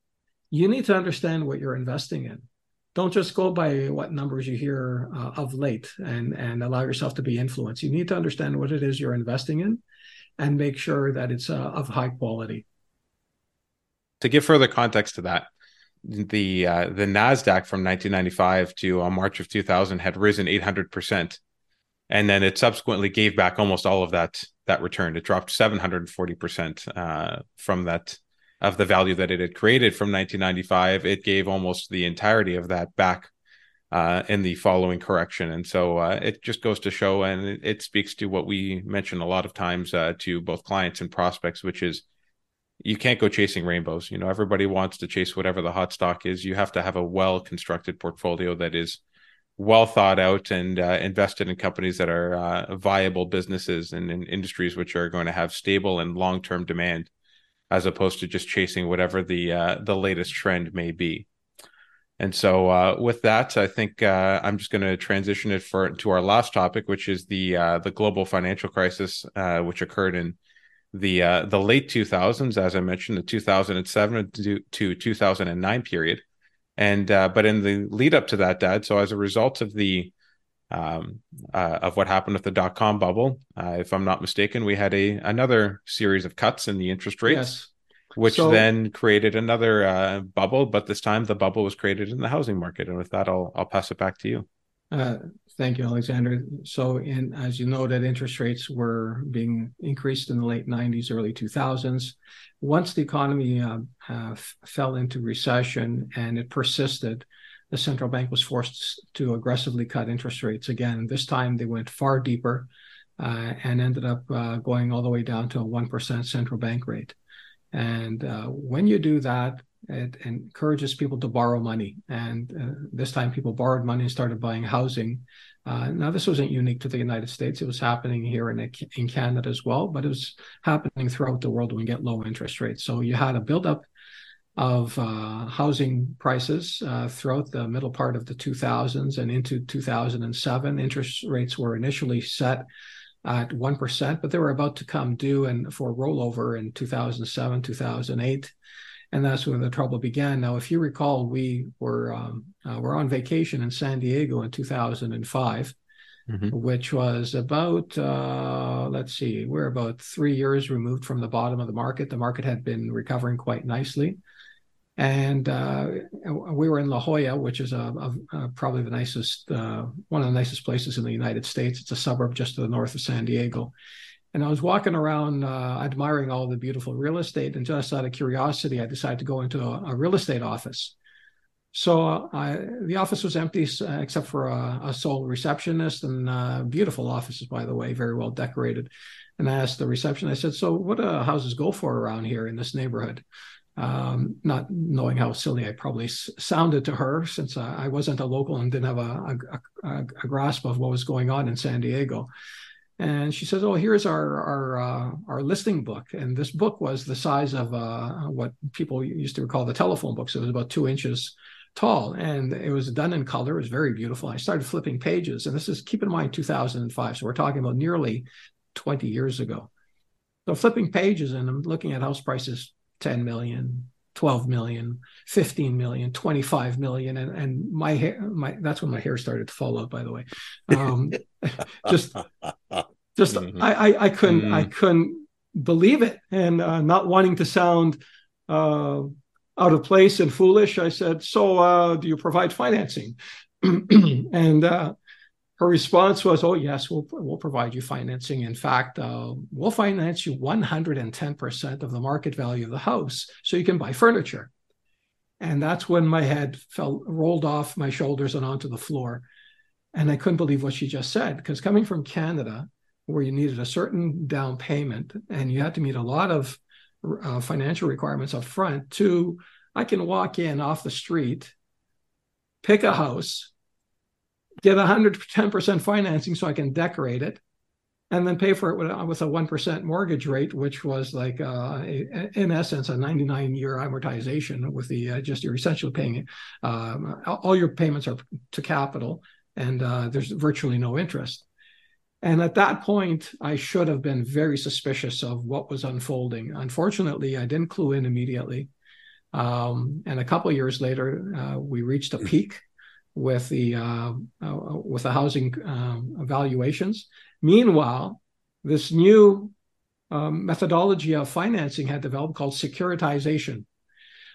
you need to understand what you're investing in. Don't just go by what numbers you hear uh, of late and and allow yourself to be influenced. You need to understand what it is you're investing in, and make sure that it's uh, of high quality. To give further context to that, the uh, the Nasdaq from 1995 to uh, March of 2000 had risen 800 percent and then it subsequently gave back almost all of that that return. It dropped 740 percent uh, from that of the value that it had created from 1995. It gave almost the entirety of that back uh, in the following correction, and so uh, it just goes to show, and it, it, speaks to what we mention a lot of times uh, to both clients and prospects, which is you can't go chasing rainbows. You know, everybody wants to chase whatever the hot stock is. You have to have a well constructed portfolio that is well thought out and uh, invested in companies that are uh, viable businesses and in industries which are going to have stable and long term demand, as opposed to just chasing whatever the uh, the latest trend may be. And so, uh, with that, I think uh, I'm just going to transition it for to our last topic, which is the uh, the global financial crisis, which occurred in the the late 2000s, as I mentioned, the 2007 to, to 2009 period and uh, but in the lead up to that, Dad. So as a result of the um, uh, of what happened with the dot com bubble, uh, if I'm not mistaken, we had a another series of cuts in the interest rates. Yes. Which so, then created another uh, bubble, but this time the bubble was created in the housing market. And with that, I'll I'll pass it back to you. Uh, thank you, Alexander. So, in as you know, that interest rates were being increased in the late 90s, early 2000s. Once the economy uh, uh, fell into recession and it persisted, the central bank was forced to aggressively cut interest rates again. This time they went far deeper uh, and ended up uh, going all the way down to a 1% central bank rate. And uh, when you do that, it encourages people to borrow money. And uh, this time people borrowed money and started buying housing. Uh, now, this wasn't unique to the United States. It was happening here in, in Canada as well, but it was happening throughout the world when we get low interest rates. So you had a buildup of uh, housing prices uh, throughout the middle part of the 2000s and into 2007. Interest rates were initially set at 1%, but they were about to come due and for rollover in 2007, 2008. And that's when the trouble began. Now, if you recall, we were um, uh, were on vacation in San Diego in 2005, mm-hmm. which was about uh, let's see, we're about three years removed from the bottom of the market. The market had been recovering quite nicely and uh, we were in La Jolla, which is a, a, a probably the nicest, uh, one of the nicest places in the United States. It's a suburb just to the north of San Diego. And I was walking around uh, admiring all the beautiful real estate, and just out of curiosity, I decided to go into a, a real estate office. So uh, I, the office was empty uh, except for a, a sole receptionist and uh, beautiful offices, by the way, very well decorated. And I asked the reception, I said, "So what do houses go for around here in this neighborhood?" um, not knowing how silly I probably s- sounded to her since I, I, wasn't a local and didn't have a, a, a, grasp of what was going on in San Diego. And she says, "Oh, here's our our uh, our listing book." And this book was the size of uh, what people used to call the telephone books. It was about two inches tall, and it was done in color. It was very beautiful. I started flipping pages, and this is keep in mind 2005, so we're talking about nearly 20 years ago. So flipping pages, and I'm looking at house prices 10 million 12 million 15 million 25 million and, and my hair my that's when my hair started to fall out by the way um, just just mm-hmm. I, I, I couldn't mm-hmm. i couldn't believe it and uh, not wanting to sound uh, out of place and foolish i said so uh, do you provide financing and uh, her response was, "Oh yes, we'll we'll provide you financing. In fact, uh, we'll finance you 110 percent of the market value of the house, so you can buy furniture." And that's when my head fell rolled off my shoulders and onto the floor, and I couldn't believe what she just said. Because coming from Canada, where you needed a certain down payment and you had to meet a lot of uh, financial requirements up front, to I can walk in off the street, pick a house get 110% financing so I can decorate it and then pay for it with, a 1% mortgage rate, which was like, uh, a, in essence, a 99 year amortization with the uh, just you're essentially paying um, all your payments are to capital and uh, there's virtually no interest. And at that point, I should have been very suspicious of what was unfolding. Unfortunately, I didn't clue in immediately. Um, and a couple years later, uh, we reached a peak with the uh, uh, with the housing um, evaluations. Meanwhile, this new um, methodology of financing had developed called securitization,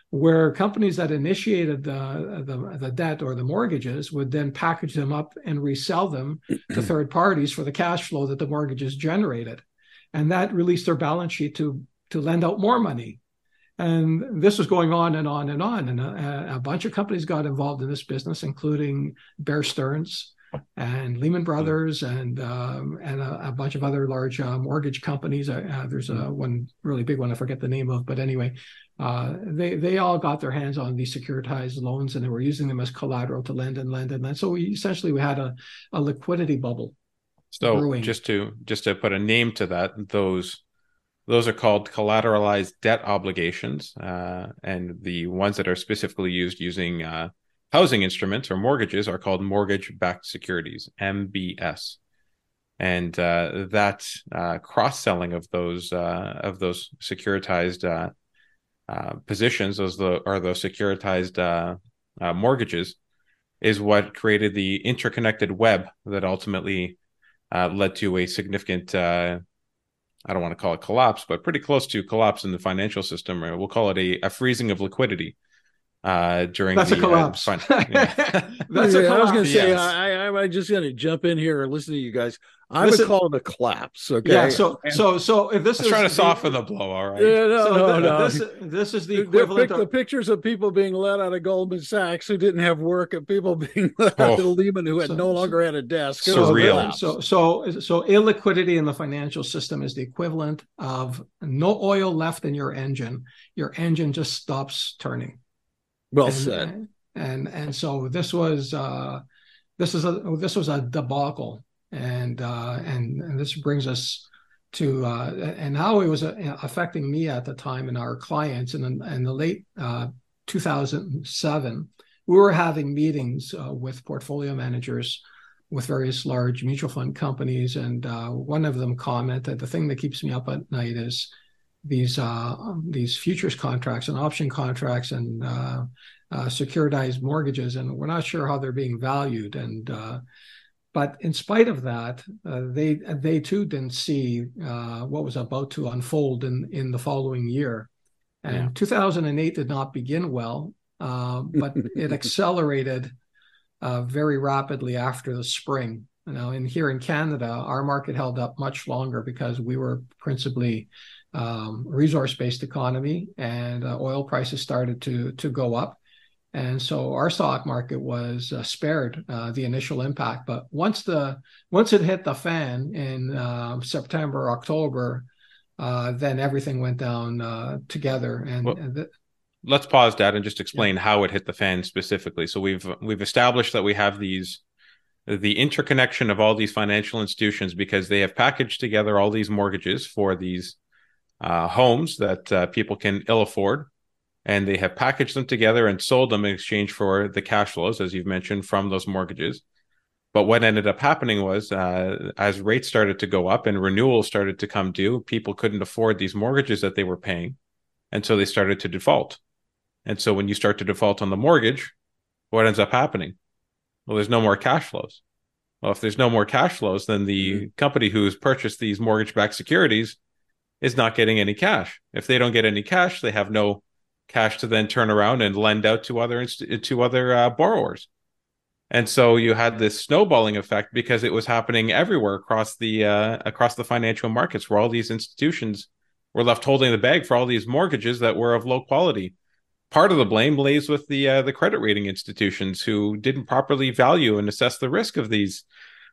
where companies that initiated the, the, the debt or the mortgages would then package them up and resell them to third parties for the cash flow that the mortgages generated, and that released their balance sheet to to lend out more money and this was going on and on and on. And a, a, bunch of companies got involved in this business, including Bear Stearns and Lehman Brothers and um, and a, a, bunch of other large uh, mortgage companies. Uh, uh there's a, mm-hmm. one really big one I forget the name of, but anyway, uh, they they all got their hands on these securitized loans and they were using them as collateral to lend and lend and lend. So we essentially we had a, a liquidity bubble. So brewing. just to just to put a name to that, those those are called collateralized debt obligations, uh, and the ones that are specifically used using uh, housing instruments or mortgages are called mortgage-backed securities (MBS). And uh, that uh, cross-selling of those uh, of those securitized uh, positions, those the, are those securitized mortgages, is what created the interconnected web that ultimately led to a significant I don't want to call it collapse, but pretty close to collapse in the financial system. Or we'll call it a, a freezing of liquidity uh, during that's the, a collapse. Uh, fun, yeah. that's yeah, a collapse. I was going to say, yes. I, I, I'm just going to jump in here and listen to you guys. I Listen- would call it a collapse. Okay. Yeah. So And- so so if this I was is trying to the- soften the blow. All right. Yeah, no, so no, th- no. This, this is the The- the, equivalent pic- the of pictures of people being let out of Goldman Sachs who didn't have work and people being let out of Oh. Lehman who had So- no longer had a desk. So It was a Surreal. So so so illiquidity in the financial system is the equivalent of no oil left in your engine. Your engine just stops turning. well and, said. And and so this was uh, this is a this was a debacle, and uh, and and this brings us to uh, and how it was uh, affecting me at the time and our clients. And in, the late uh, 2007, we were having meetings uh, with portfolio managers with various large mutual fund companies, and uh, one of them commented, "The thing that keeps me up at night is." These uh, these futures contracts and option contracts and uh, securitized mortgages, and we're not sure how they're being valued. And uh, but in spite of that, uh, they they too didn't see uh, what was about to unfold in in the following year. And Yeah. 2008 did not begin well, uh, but it accelerated uh, very rapidly after the spring. You know, and here in Canada, our market held up much longer because we were principally um, resource-based economy, and uh, oil prices started to to go up, and so our stock market was uh, spared uh, the initial impact. But once the once it hit the fan in uh, September, October, uh, then everything went down uh, together, and, Well- and th- let's pause that and just explain how it hit the fan specifically. So we've we've established that we have these the interconnection of all these financial institutions because they have packaged together all these mortgages for these uh, homes that uh, people can ill afford, and they have packaged them together and sold them in exchange for the cash flows, as you've mentioned, from those mortgages. But what ended up happening was, uh, as rates started to go up and renewals started to come due, people couldn't afford these mortgages that they were paying, and so they started to default. And so when you start to default on the mortgage, what ends up happening? Well, there's no more cash flows. Well, if there's no more cash flows, then the company who's purchased these mortgage-backed securities is not getting any cash. If they don't get any cash, they have no cash to then turn around and lend out to other to other uh, borrowers. And so you had this snowballing effect because it was happening everywhere across the uh, across the financial markets, where all these institutions were left holding the bag for all these mortgages that were of low quality. Part of the blame lays with the uh, the credit rating institutions who didn't properly value and assess the risk of these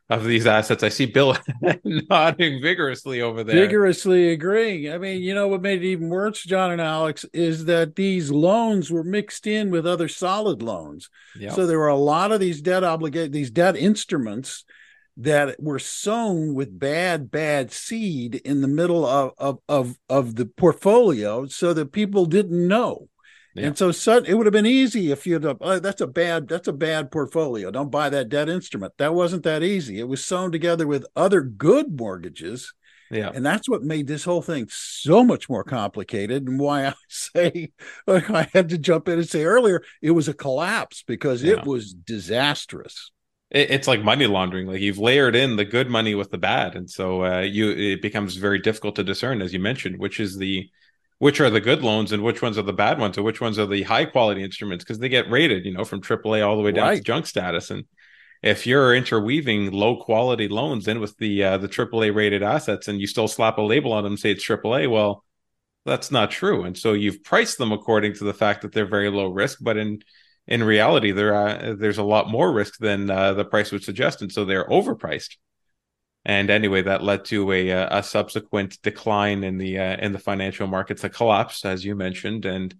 of these assets. I see Bill nodding vigorously over there. Vigorously agreeing. I mean, you know what made it even worse, John and Alex, is that these loans were mixed in with other solid loans. Yeah. So there were a lot of these debt obligate these debt instruments that were sown with bad, bad seed in the middle of of of, of the portfolio, so that people didn't know. Yeah. And so, it would have been easy if you'd have, oh, that's a bad, that's a bad portfolio. Don't buy that debt instrument. That wasn't that easy. It was sewn together with other good mortgages. yeah. And that's what made this whole thing so much more complicated. And why I say, like I had to jump in and say earlier, it was a collapse because Yeah. it was disastrous. it, it's like money laundering like you've layered in the good money with the bad and so uh, you it becomes very difficult to discern as you mentioned which is the which are the good loans and which ones are the bad ones or which ones are the high quality instruments because they get rated you know from AAA all the way down to junk status. And if you're interweaving low quality loans in with the uh, the AAA rated assets and you still slap a label on them and say it's AAA well that's not true. And so you've priced them according to the fact that they're very low risk but in in reality there uh, there's a lot more risk than uh, the price would suggest. And so they're overpriced and anyway that led to a uh, a subsequent decline in the uh, in the financial markets a collapse as you mentioned. And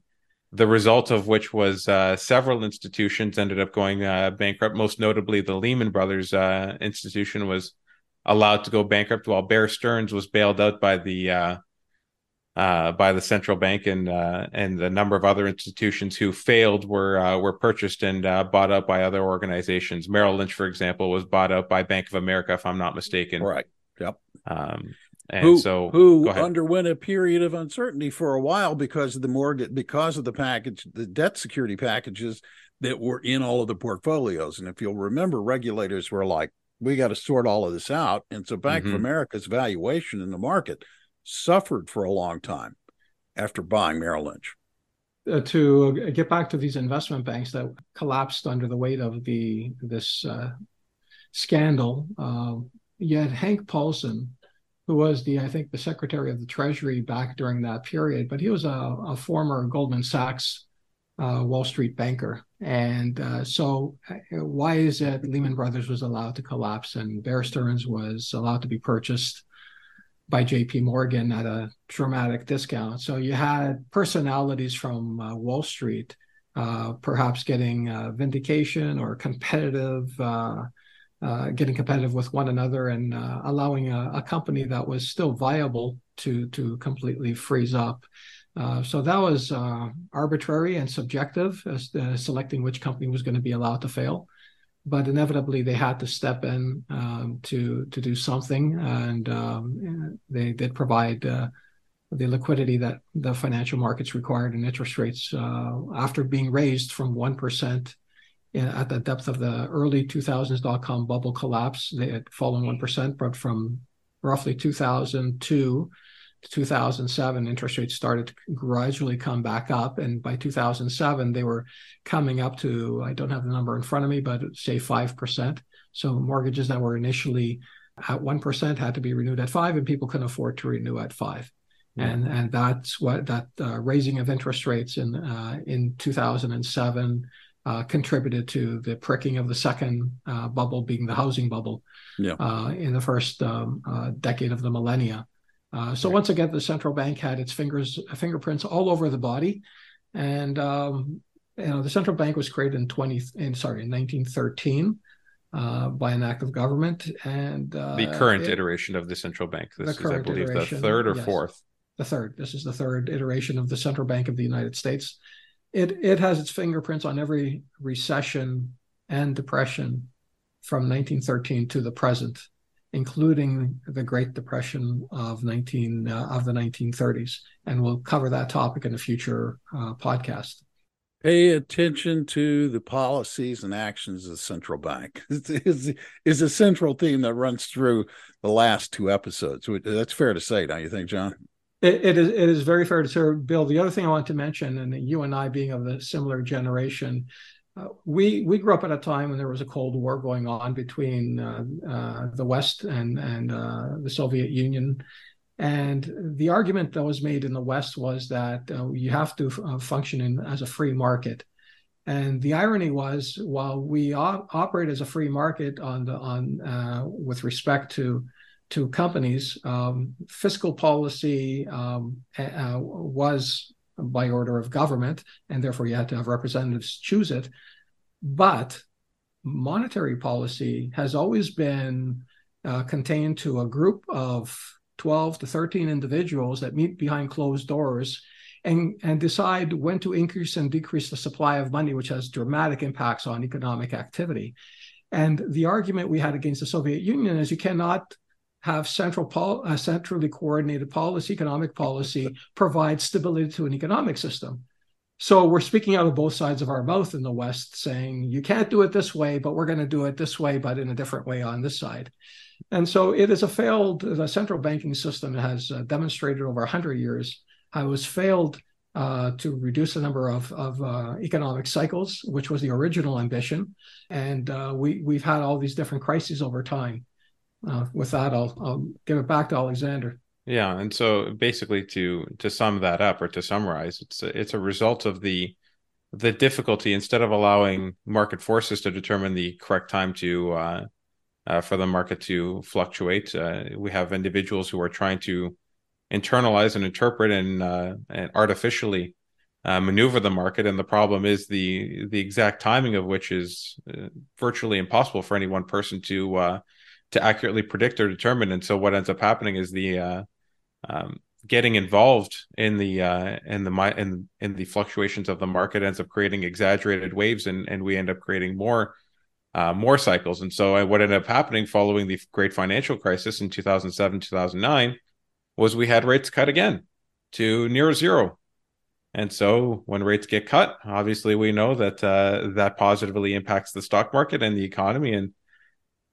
the result of which was uh, several institutions ended up going uh, bankrupt. Most notably the Lehman Brothers uh, institution was allowed to go bankrupt while Bear Stearns was bailed out by the uh, by the central bank and uh, and a number of other institutions who failed were uh, were purchased and uh, bought up by other organizations. Merrill Lynch, for example, was bought up by Bank of America, if I'm not mistaken. Right. Yep. Um, and who so, who underwent a period of uncertainty for a while because of the mortgage because of the package the debt security packages that were in all of the portfolios and if you'll remember regulators were like we got to sort all of this out and so bank Mhm. of america's valuation in the market suffered for a long time after buying merrill lynch uh, to get back to these investment banks that collapsed under the weight of the this uh, scandal, uh, Hank Paulson, who was the I think the Secretary of the Treasury back during that period, but he was a, a former Goldman Sachs uh, Wall Street banker. And uh, so, uh, why is it Lehman Brothers was allowed to collapse and Bear Stearns was allowed to be purchased by J.P. Morgan at a dramatic discount? So you had personalities from uh, Wall Street, uh, perhaps getting uh, vindication or competitive. getting competitive with one another and allowing a, a company that was still viable to to completely freeze up. Uh, so that was uh, arbitrary and subjective as uh, selecting which company was going to be allowed to fail. But inevitably, they had to step in um, to to do something, and um, they did provide uh, the liquidity that the financial markets required, and interest rates uh, after being raised from one percent at the depth of the early 2000s dot com bubble collapse. They had fallen 1%, but from roughly 2002 2007, interest rates started to gradually come back up. And by 2007, they were coming up to, I don't have the number in front of me, but say 5%. So mortgages that were initially at 1% had to be renewed at 5 and people couldn't afford to renew at 5 and and that's what that uh, raising of interest rates in uh, in 2007 uh, contributed to the pricking of the second uh, bubble being the housing bubble yeah. Uh, in the first um, uh, decade of the millennia uh, so once again, the central bank had its fingers fingerprints all over the body, and um, you know the central bank was created in twenty in sorry in nineteen thirteen. Uh, by an act of government and uh, the current it, iteration of the central bank. This is, I believe, the third or yes, fourth. The third. This is the third iteration of the central bank of the United States. It it has its fingerprints on every recession and depression from 1913 to the present including the Great Depression of 19 uh, of the 1930s, and we'll cover that topic in a future uh, podcast. Pay attention to the policies and actions of the central bank. is is a central theme that runs through the last two episodes. That's fair to say, don't you think, John? It, it is. It is very fair to say, Bill. The other thing I want to mention, and you and I being of a similar generation, uh, we we grew up at a time when there was a Cold War going on between uh, uh, the West and and uh, the Soviet Union, and the argument that was made in the West was that you have to uh, function in, as a free market, and the irony was while we op- operate as a free market on the on with respect to to companies, um, fiscal policy um, was by order of government, and therefore you had to have representatives choose it. But monetary policy has always been uh, contained to a group of 12 to 13 individuals that meet behind closed doors and, and decide when to increase and decrease the supply of money, which has dramatic impacts on economic activity. And the argument we had against the Soviet Union is you cannot have central pol- uh, centrally coordinated policy, economic policy, provide stability to an economic system. So we're speaking out of both sides of our mouth in the West, saying you can't do it this way, but we're going to do it this way, but in a different way on this side. And so it is a failed. The central banking system has uh, demonstrated over 100 years how it was failed uh, to reduce the number of, of uh, economic cycles, which was the original ambition. And uh, we, we've had all these different crises over time uh, with that, I'll, I'll give it back to Alexander. Yeah, and so basically, to to sum that up or to summarize, it's a, it's a result of the the difficulty instead of allowing market forces to determine the correct time to uh, uh, for the market to fluctuate. Uh, we have individuals who are trying to internalize and interpret and uh, and artificially uh, maneuver the market, and the problem is the the exact timing of which is virtually impossible for any one person to to accurately predict or determine. And so what ends up happening is the uh, um, getting involved in the uh, in the in in the fluctuations of the market ends up creating exaggerated waves, and and we end up creating more. Uh, more cycles. And so, uh, what ended up happening following the great financial crisis in 2007, 2009 was we had rates cut again to near zero. And so, when rates get cut, obviously, we know that uh, that positively impacts the stock market and the economy. And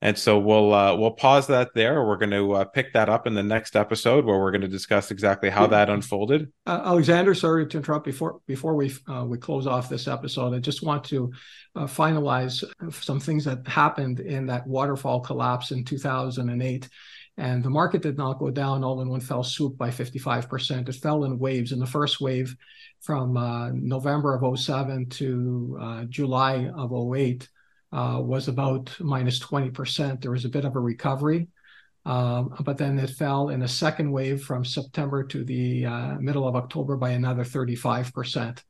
And so we'll uh, we'll pause that there. We're going to uh, pick that up in the next episode where we're going to discuss exactly how that unfolded. Uh, Alexander, sorry to interrupt before before we uh, we close off this episode. I just want to uh, finalize some things that happened in that waterfall collapse in 2008. And the market did not go down all in one fell swoop by 55%. It fell in waves. In the first wave, from uh, November of 07 to July of 08 uh, was about minus 20%. There was a bit of a recovery, um, but then it fell in a second wave from September to the uh, middle of October by another 35%.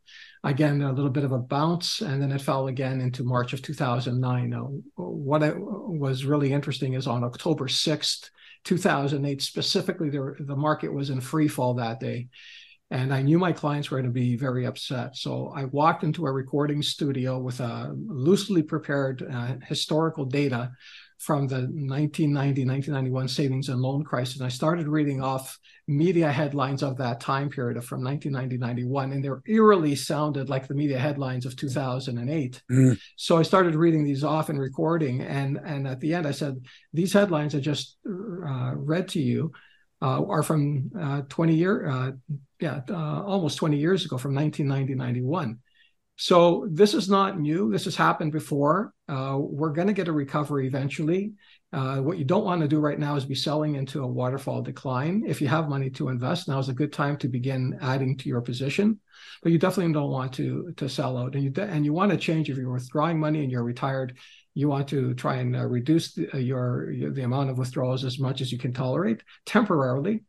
Again, a little bit of a bounce, and then it fell again into March of 2009. Now, what was really interesting is on October 6th, 2008, specifically, the, the market was in free fall that day. And I knew my clients were going to be very upset. So I walked into a recording studio with a loosely prepared uh, historical data from the 1990 1991 savings and loan crisis. And I started reading off media headlines of that time period from 1990 91, and they eerily sounded like the media headlines of 2008. Mm. So I started reading these off and recording. And, and at the end, I said, These headlines I just uh, read to you uh, are from uh, 20 year, uh, yeah, uh, almost 20 years ago, from 1990 91. So this is not new. This has happened before. Uh, we're going to get a recovery eventually. Uh, what you don't want to do right now is be selling into a waterfall decline. If you have money to invest, now is a good time to begin adding to your position. But you definitely don't want to to sell out, and you de- and you want to change if you're withdrawing money and you're retired you want to try and uh, reduce the, uh, your, your, the amount of withdrawals as much as you can tolerate temporarily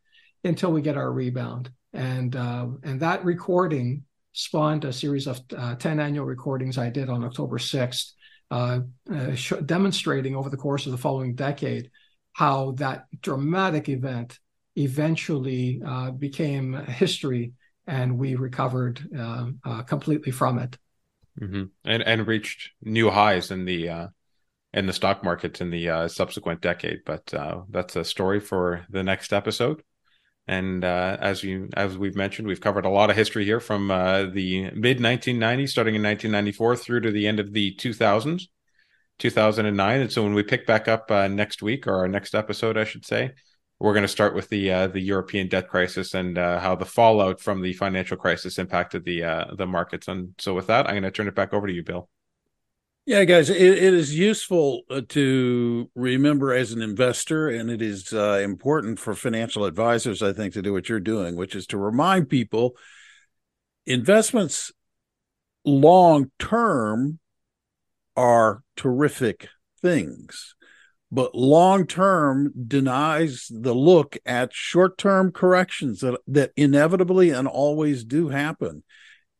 until we get our rebound. And uh, and that recording spawned a series of uh, 10 annual recordings I did on October 6th, uh, uh, sh- demonstrating over the course of the following decade how that dramatic event eventually became history and we recovered um, completely from it. Mm-hmm. And and reached new highs in the uh, in the stock markets in the uh, subsequent decade. But uh, that's a story for the next episode. And uh, as you as we've mentioned, we've covered a lot of history here from uh, the mid 1990s, starting in 1994 through to the end of the 2000s, 2009. And so when we pick back up uh, next week or our next episode, I should say, we're going to start with the uh, the European debt crisis and uh, how the fallout from the financial crisis impacted the uh, the markets. And so, with that, I'm going to turn it back over to you, Bill. Yeah, guys, it, it is useful uh, to remember as an investor, and it is uh, important for financial advisors, I think, to do what you're doing, which is to remind people investments long term are terrific things but long term denies the look at short term corrections that, that inevitably and always do happen.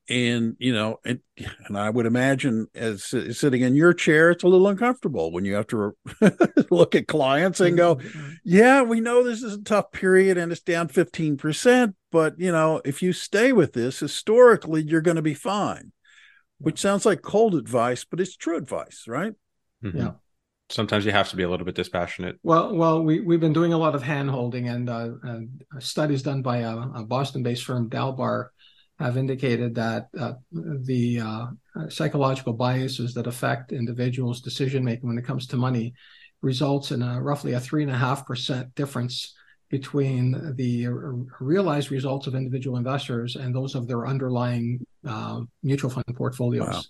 And, you know, and, and I would imagine as sitting in your chair, it's a little uncomfortable when you have to look at clients and go, mm-hmm. yeah, we know this is a tough period and it's down 15%, but, you know, if you stay with this historically, you're going to be fine, which sounds like cold advice, but it's true advice, right? Mm-hmm. Yeah sometimes you have to be a little bit dispassionate. Well, well, we we've been doing a lot of hand holding, and uh, uh, studies done by a, a Boston-based firm, Dalbar, have indicated that uh, the uh, psychological biases that affect individuals' decision making when it comes to money results in a roughly a three and a half percent difference between the realized results of individual investors and those of their underlying uh, mutual fund portfolios. Wow.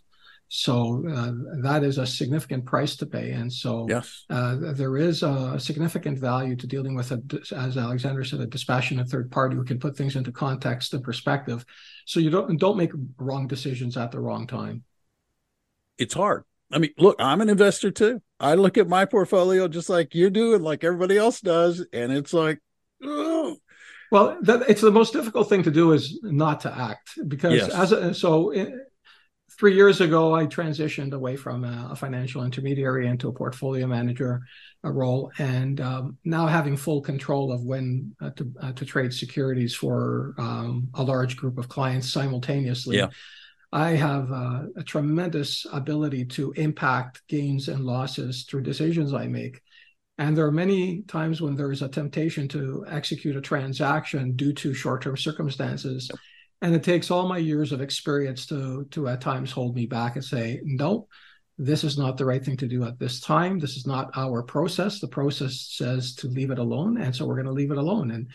So uh, that is a significant price to pay, and so yes, uh, there is a significant value to dealing with a, as Alexander said, a dispassionate third party who can put things into context and perspective, so you don't don't make wrong decisions at the wrong time. It's hard. I mean, look, I'm an investor too. I look at my portfolio just like you do, and like everybody else does, and it's like, oh. Well, that, it's the most difficult thing to do is not to act because yes. as a, so three years ago, I transitioned away from a, a financial intermediary into a portfolio manager a role, and um, now having full control of when uh, to, uh, to trade securities for um, a large group of clients simultaneously. Yeah. I have uh, a tremendous ability to impact gains and losses through decisions I make. And there are many times when there is a temptation to execute a transaction due to short term circumstances. Yep and it takes all my years of experience to to at times hold me back and say no this is not the right thing to do at this time. This is not our process. The process says to leave it alone. And so we're going to leave it alone. And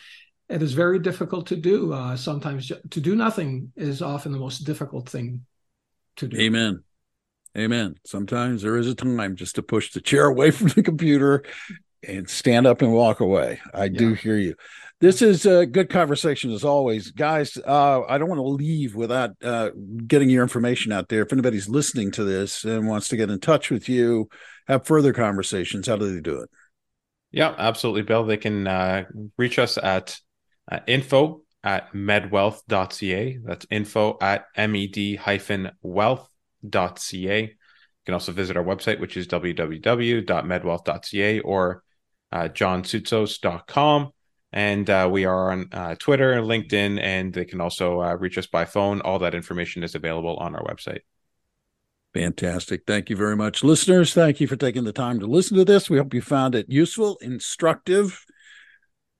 it is very difficult to do. Uh, sometimes to do nothing is often the most difficult thing to do. Amen. Amen. Sometimes there is a time just to push the chair away from the computer and stand up and walk away. I yeah. do hear you. This is a good conversation as always, guys. Uh, I don't want to leave without uh, getting your information out there. If anybody's listening to this and wants to get in touch with you, have further conversations, how do they do it? Yeah, absolutely, Bill. They can uh, reach us at uh, info at medwealth.ca. That's info at med hyphen wealth.ca. You can also visit our website, which is www.medwealth.ca or uh, johnsoutsos.com. And uh, we are on uh, Twitter, LinkedIn, and they can also uh, reach us by phone. All that information is available on our website. Fantastic. Thank you very much. Listeners, thank you for taking the time to listen to this. We hope you found it useful, instructive,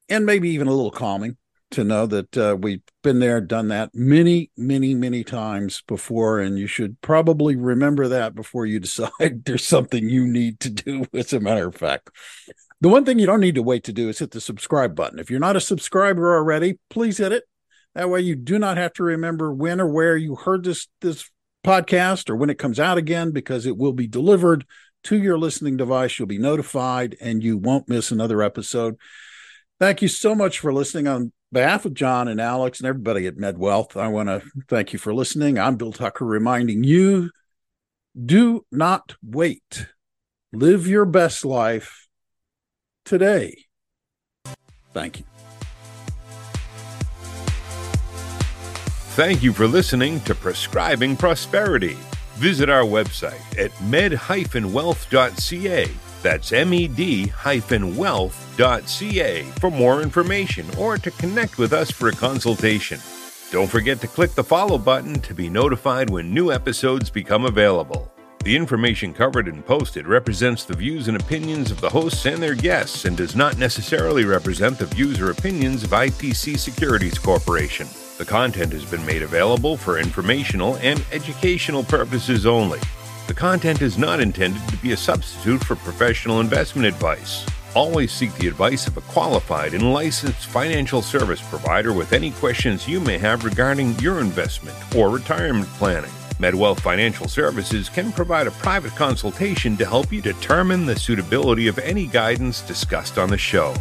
and maybe even a little calming to know that uh, we've been there, done that many, many, many times before. And you should probably remember that before you decide there's something you need to do, as a matter of fact. The one thing you don't need to wait to do is hit the subscribe button. If you're not a subscriber already, please hit it. That way you do not have to remember when or where you heard this this podcast or when it comes out again because it will be delivered to your listening device. You'll be notified and you won't miss another episode. Thank you so much for listening on behalf of John and Alex and everybody at MedWealth. I want to thank you for listening. I'm Bill Tucker reminding you do not wait. Live your best life today. Thank you. Thank you for listening to Prescribing Prosperity. Visit our website at med-wealth.ca. That's med-wealth.ca for more information or to connect with us for a consultation. Don't forget to click the follow button to be notified when new episodes become available. The information covered and posted represents the views and opinions of the hosts and their guests and does not necessarily represent the views or opinions of IPC Securities Corporation. The content has been made available for informational and educational purposes only. The content is not intended to be a substitute for professional investment advice. Always seek the advice of a qualified and licensed financial service provider with any questions you may have regarding your investment or retirement planning. MedWealth Financial Services can provide a private consultation to help you determine the suitability of any guidance discussed on the show.